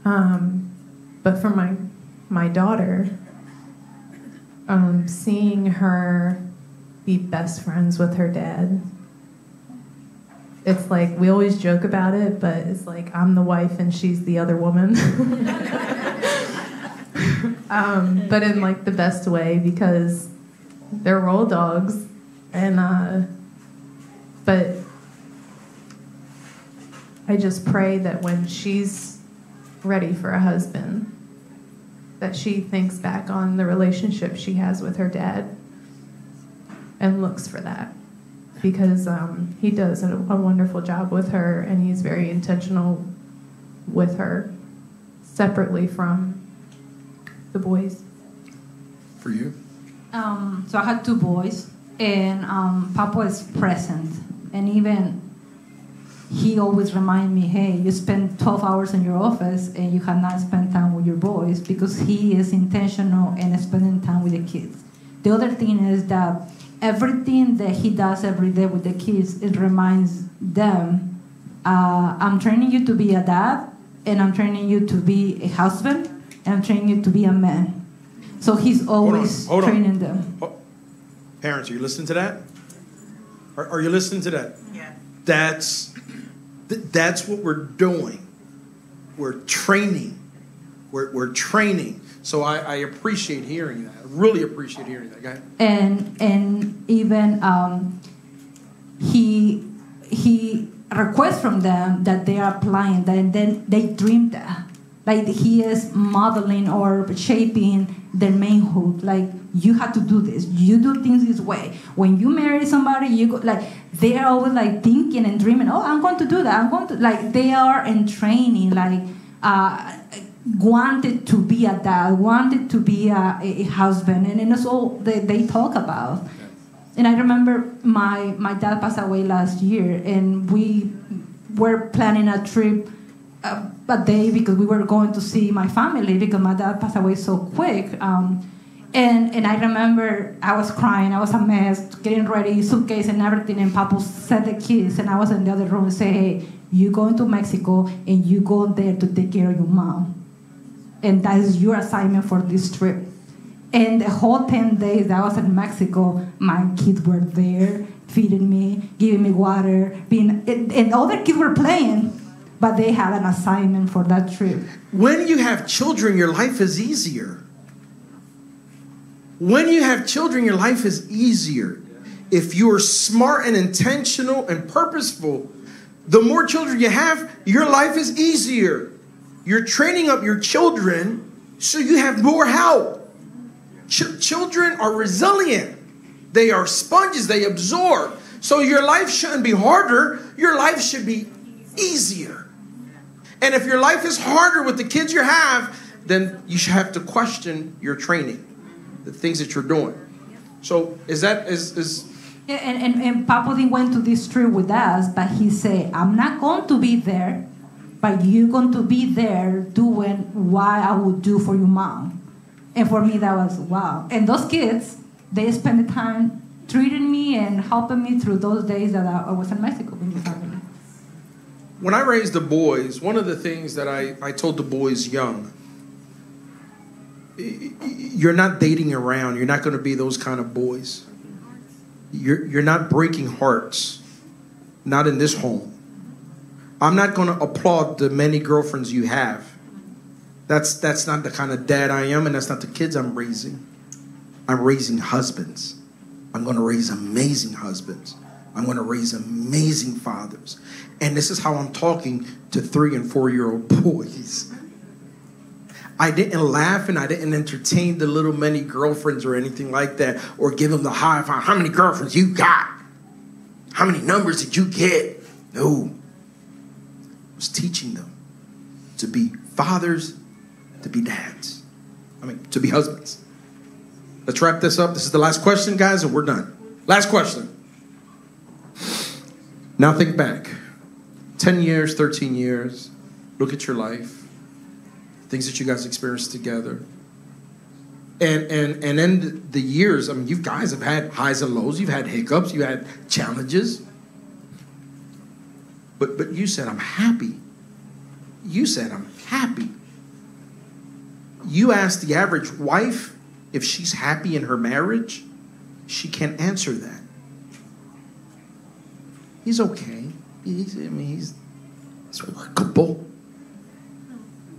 Um, but for my my daughter, um, seeing her be best friends with her dad it's like we always joke about it, but it's like I'm the wife and she's the other woman. um, but in like the best way because they're roll dogs, and uh, but I just pray that when she's ready for a husband, that she thinks back on the relationship she has with her dad and looks for that because um, he does a, a, wonderful job with her and he's very intentional with her separately from the boys. For you? Um, so I had two boys, and um, Papa is present, and even he always remind me, hey, you spend 12 hours in your office and you have not spent time with your boys because he is intentional in spending time with the kids. The other thing is that everything that he does every day with the kids, it reminds them, uh, I'm training you to be a dad, and I'm training you to be a husband, and I'm training you to be a man. So he's always hold on, hold training on. them. Oh, parents, are you listening to that? Are, are you listening to that? Yeah. That's th- that's what we're doing. We're training. We're, we're training. So I, I appreciate hearing that. Really appreciate hearing that. Ahead. And and even um, he he requests from them that they are applying that, and then they dream that. Like he is modeling or shaping their manhood. Like you have to do this. You do things this way. When you marry somebody, you go like they are always like thinking and dreaming. Oh, I'm going to do that. I'm going to like they are in training. Like uh, wanted to be a dad, wanted to be a, a husband, and, and that's all they, they talk about. And I remember my, my dad passed away last year, and we were planning a trip uh, a day because we were going to see my family because my dad passed away so quick. Um, and, and I remember I was crying, I was a mess, getting ready, suitcase and everything, and Papa said the kids, and I was in the other room and say, hey, you going to Mexico and you go there to take care of your mom and that is your assignment for this trip. And the whole 10 days that I was in Mexico, my kids were there, feeding me, giving me water, being, and, and other kids were playing, but they had an assignment for that trip. When you have children, your life is easier. When you have children, your life is easier. If you're smart and intentional and purposeful, the more children you have, your life is easier. You're training up your children so you have more help. Ch- children are resilient, they are sponges, they absorb. So your life shouldn't be harder, your life should be easier. And if your life is harder with the kids you have, then you should have to question your training, the things that you're doing. So is that is is Yeah, and, and, and Papudi went to this trip with us, but he said, I'm not going to be there, but you're going to be there doing what I would do for your mom. And for me, that was wow. And those kids, they spent the time treating me and helping me through those days that I, was in Mexico with my family. when I raised the boys, one of the things that I, I told the boys young, you're not dating around. You're not going to be those kind of boys. You're, you're not breaking hearts, not in this home. I'm not going to applaud the many girlfriends you have. That's, that's not the kind of dad I am, and that's not the kids I'm raising. I'm raising husbands. I'm going to raise amazing husbands. I'm going to raise amazing fathers. And this is how I'm talking to three and four year old boys. I didn't laugh and I didn't entertain the little many girlfriends or anything like that or give them the high five. How many girlfriends you got? How many numbers did you get? No. Was teaching them to be fathers, to be dads. I mean, to be husbands. Let's wrap this up. This is the last question, guys, and we're done. Last question. Now think back 10 years, 13 years. Look at your life, things that you guys experienced together. And, and, and in the years, I mean, you guys have had highs and lows, you've had hiccups, you had challenges. But, but you said, I'm happy. You said, I'm happy. You asked the average wife if she's happy in her marriage, she can't answer that. He's okay. He's, I mean, he's, he's workable.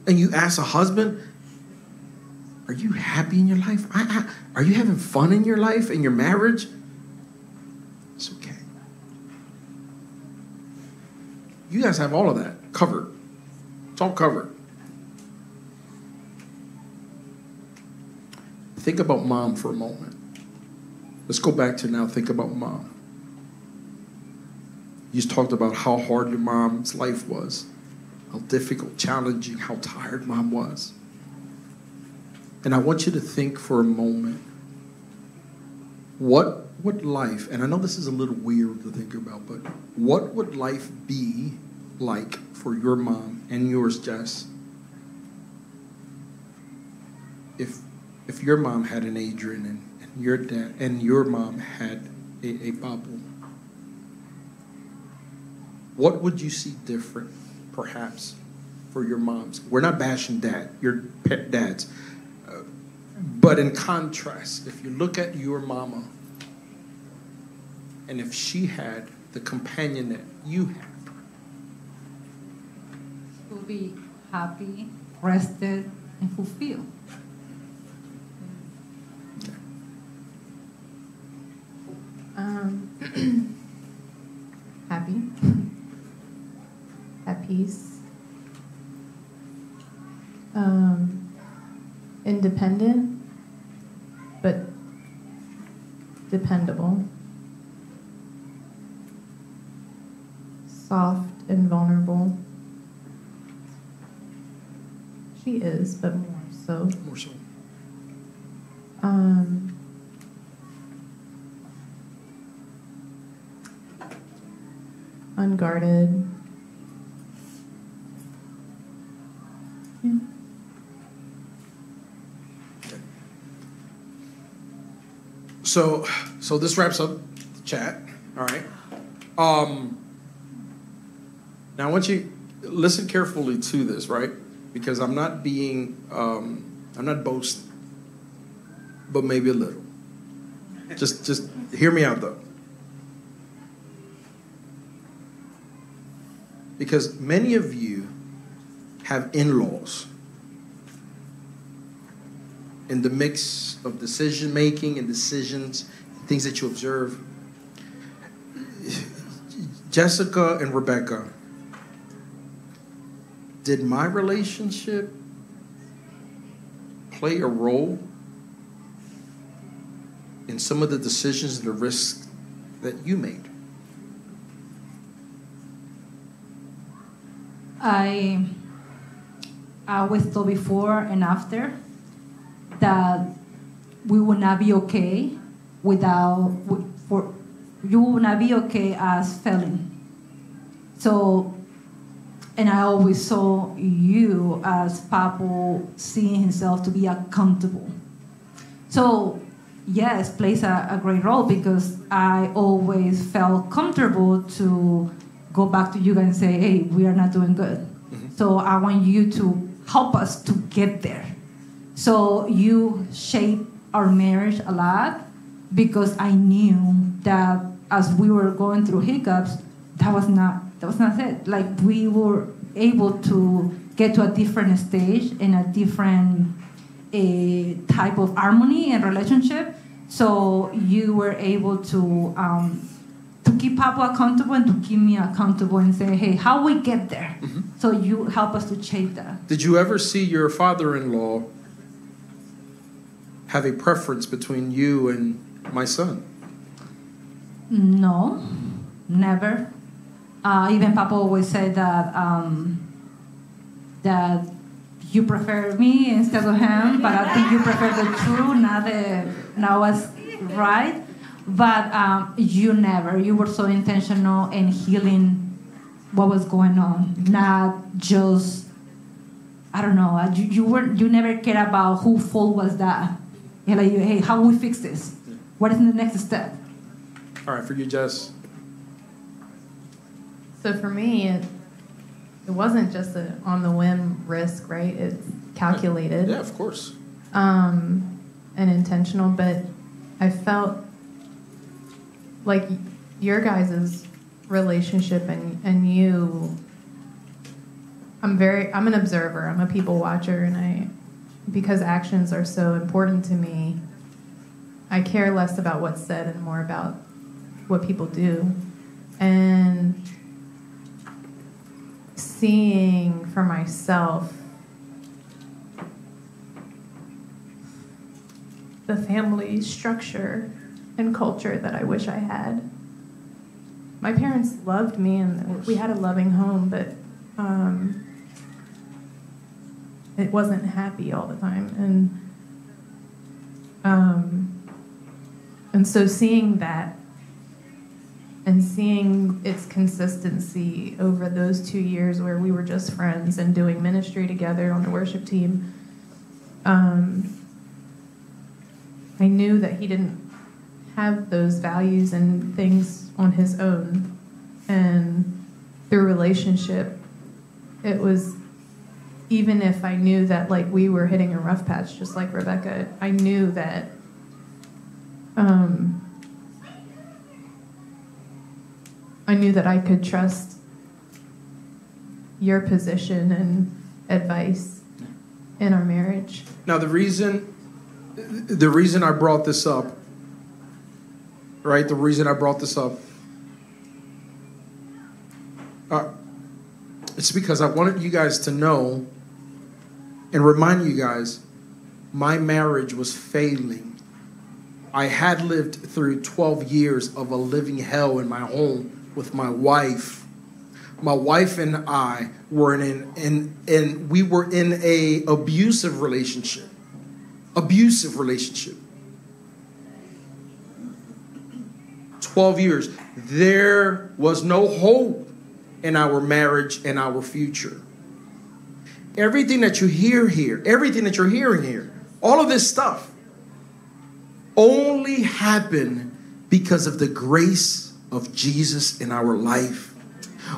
And you ask a husband, Are you happy in your life? I, I, are you having fun in your life, in your marriage? You guys have all of that covered. It's all covered. Think about mom for a moment. Let's go back to now think about mom. You just talked about how hard your mom's life was, how difficult, challenging, how tired mom was. And I want you to think for a moment what would life, and I know this is a little weird to think about, but what would life be like for your mom and yours, Jess, if if your mom had an Adrian and, and your dad and your mom had a, a Babu? What would you see different, perhaps, for your moms? We're not bashing dad, your pet dads. Uh, but in contrast, if you look at your mama, and if she had the companion that you have, She will be happy, rested, and fulfilled. Um, happy, at peace, um, independent, but dependable, soft and vulnerable. She is, but more so. more so. Um, unguarded. Yeah. So, so this wraps up the chat. All right. Um, now I want you listen carefully to this, right? Because I'm not being, um, I'm not boasting. but maybe a little. Just, just hear me out though. Because many of you have in laws in the mix of decision making and decisions, things that you observe. Jessica and Rebecca, did my relationship play a role in some of the decisions and the risks that you made? I I always thought before and after that we would not be okay without for you would not be okay as failing. So, and I always saw you as Papo seeing himself to be accountable. So, yes, plays a, a great role because I always felt comfortable to go back to you and say, hey, we are not doing good. Mm-hmm. So I want you to help us to get there. So you shape our marriage a lot because I knew that as we were going through hiccups, that was not that was not it. Like we were able to get to a different stage in a different a uh, type of harmony and relationship. So you were able to um, to keep Papa accountable and to keep me accountable and say, hey, how we get there? Mm-hmm. So you help us to shape that. Did you ever see your father-in-law have a preference between you and my son? No, never. Uh, even Papa always said that um, that you prefer me instead of him, but I think you prefer the true, not the not what's right. But um, you never. You were so intentional in healing what was going on, not just I don't know. You, you were you never cared about who fault was that you're like, hey, how we fix this? What is the next step? All right, for you, Jess. So for me, it it wasn't just a on the whim risk, right? It's calculated. Yeah, of course. Um, and intentional, but I felt like your guys' relationship and and you. I'm very. I'm an observer. I'm a people watcher, and I because actions are so important to me, I care less about what's said and more about what people do. And seeing for myself the family structure and culture that I wish I had. My parents loved me and we had a loving home, but um, it wasn't happy all the time and um, and so seeing that and seeing its consistency over those two years where we were just friends and doing ministry together on the worship team um, i knew that he didn't have those values and things on his own. And through relationship it was even if I knew that like we were hitting a rough patch, just like Rebecca, I knew that um, I knew that I could trust your position and advice in our marriage. Now the reason the reason I brought this up, right? The reason I brought this up, uh, it's because I wanted you guys to know and remind you guys my marriage was failing. I had lived through 12 years of a living hell in my home with my wife. My wife and I were in in in we were in a abusive relationship. Abusive relationship. 12 years. There was no hope in our marriage and our future. Everything that you hear here, everything that you're hearing here, all of this stuff only happened because of the grace of Jesus in our life.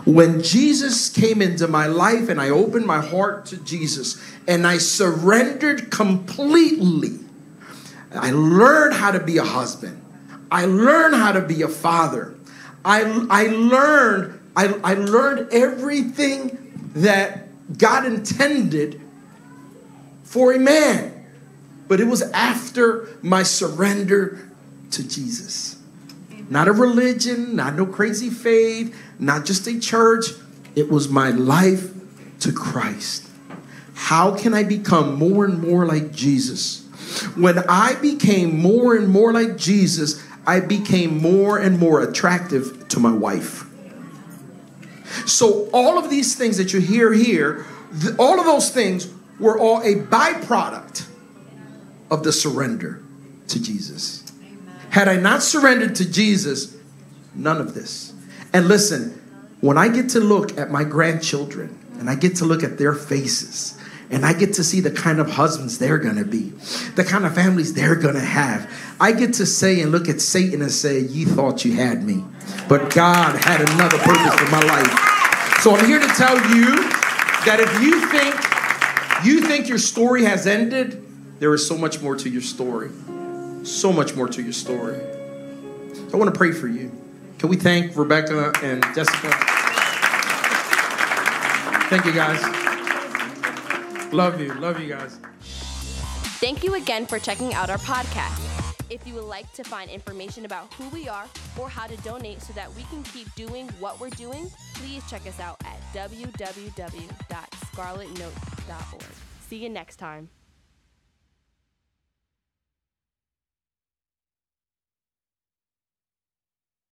When Jesus came into my life and I opened my heart to Jesus and I surrendered completely, I learned how to be a husband. I learned how to be a father. I, I learned I, I learned everything that God intended for a man. But it was after my surrender to Jesus. Not a religion, not no crazy faith, not just a church. It was my life to Christ. How can I become more and more like Jesus? When I became more and more like Jesus, I became more and more attractive to my wife. So, all of these things that you hear here, th- all of those things were all a byproduct of the surrender to Jesus. Had I not surrendered to Jesus, none of this. And listen, when I get to look at my grandchildren and I get to look at their faces, and I get to see the kind of husbands they're gonna be, the kind of families they're gonna have. I get to say and look at Satan and say, You thought you had me, but God had another purpose for my life. So I'm here to tell you that if you think you think your story has ended, there is so much more to your story. So much more to your story. I want to pray for you. Can we thank Rebecca and Jessica? Thank you guys. Love you. Love you guys. Thank you again for checking out our podcast. If you would like to find information about who we are or how to donate so that we can keep doing what we're doing, please check us out at www.scarletnote.org. See you next time.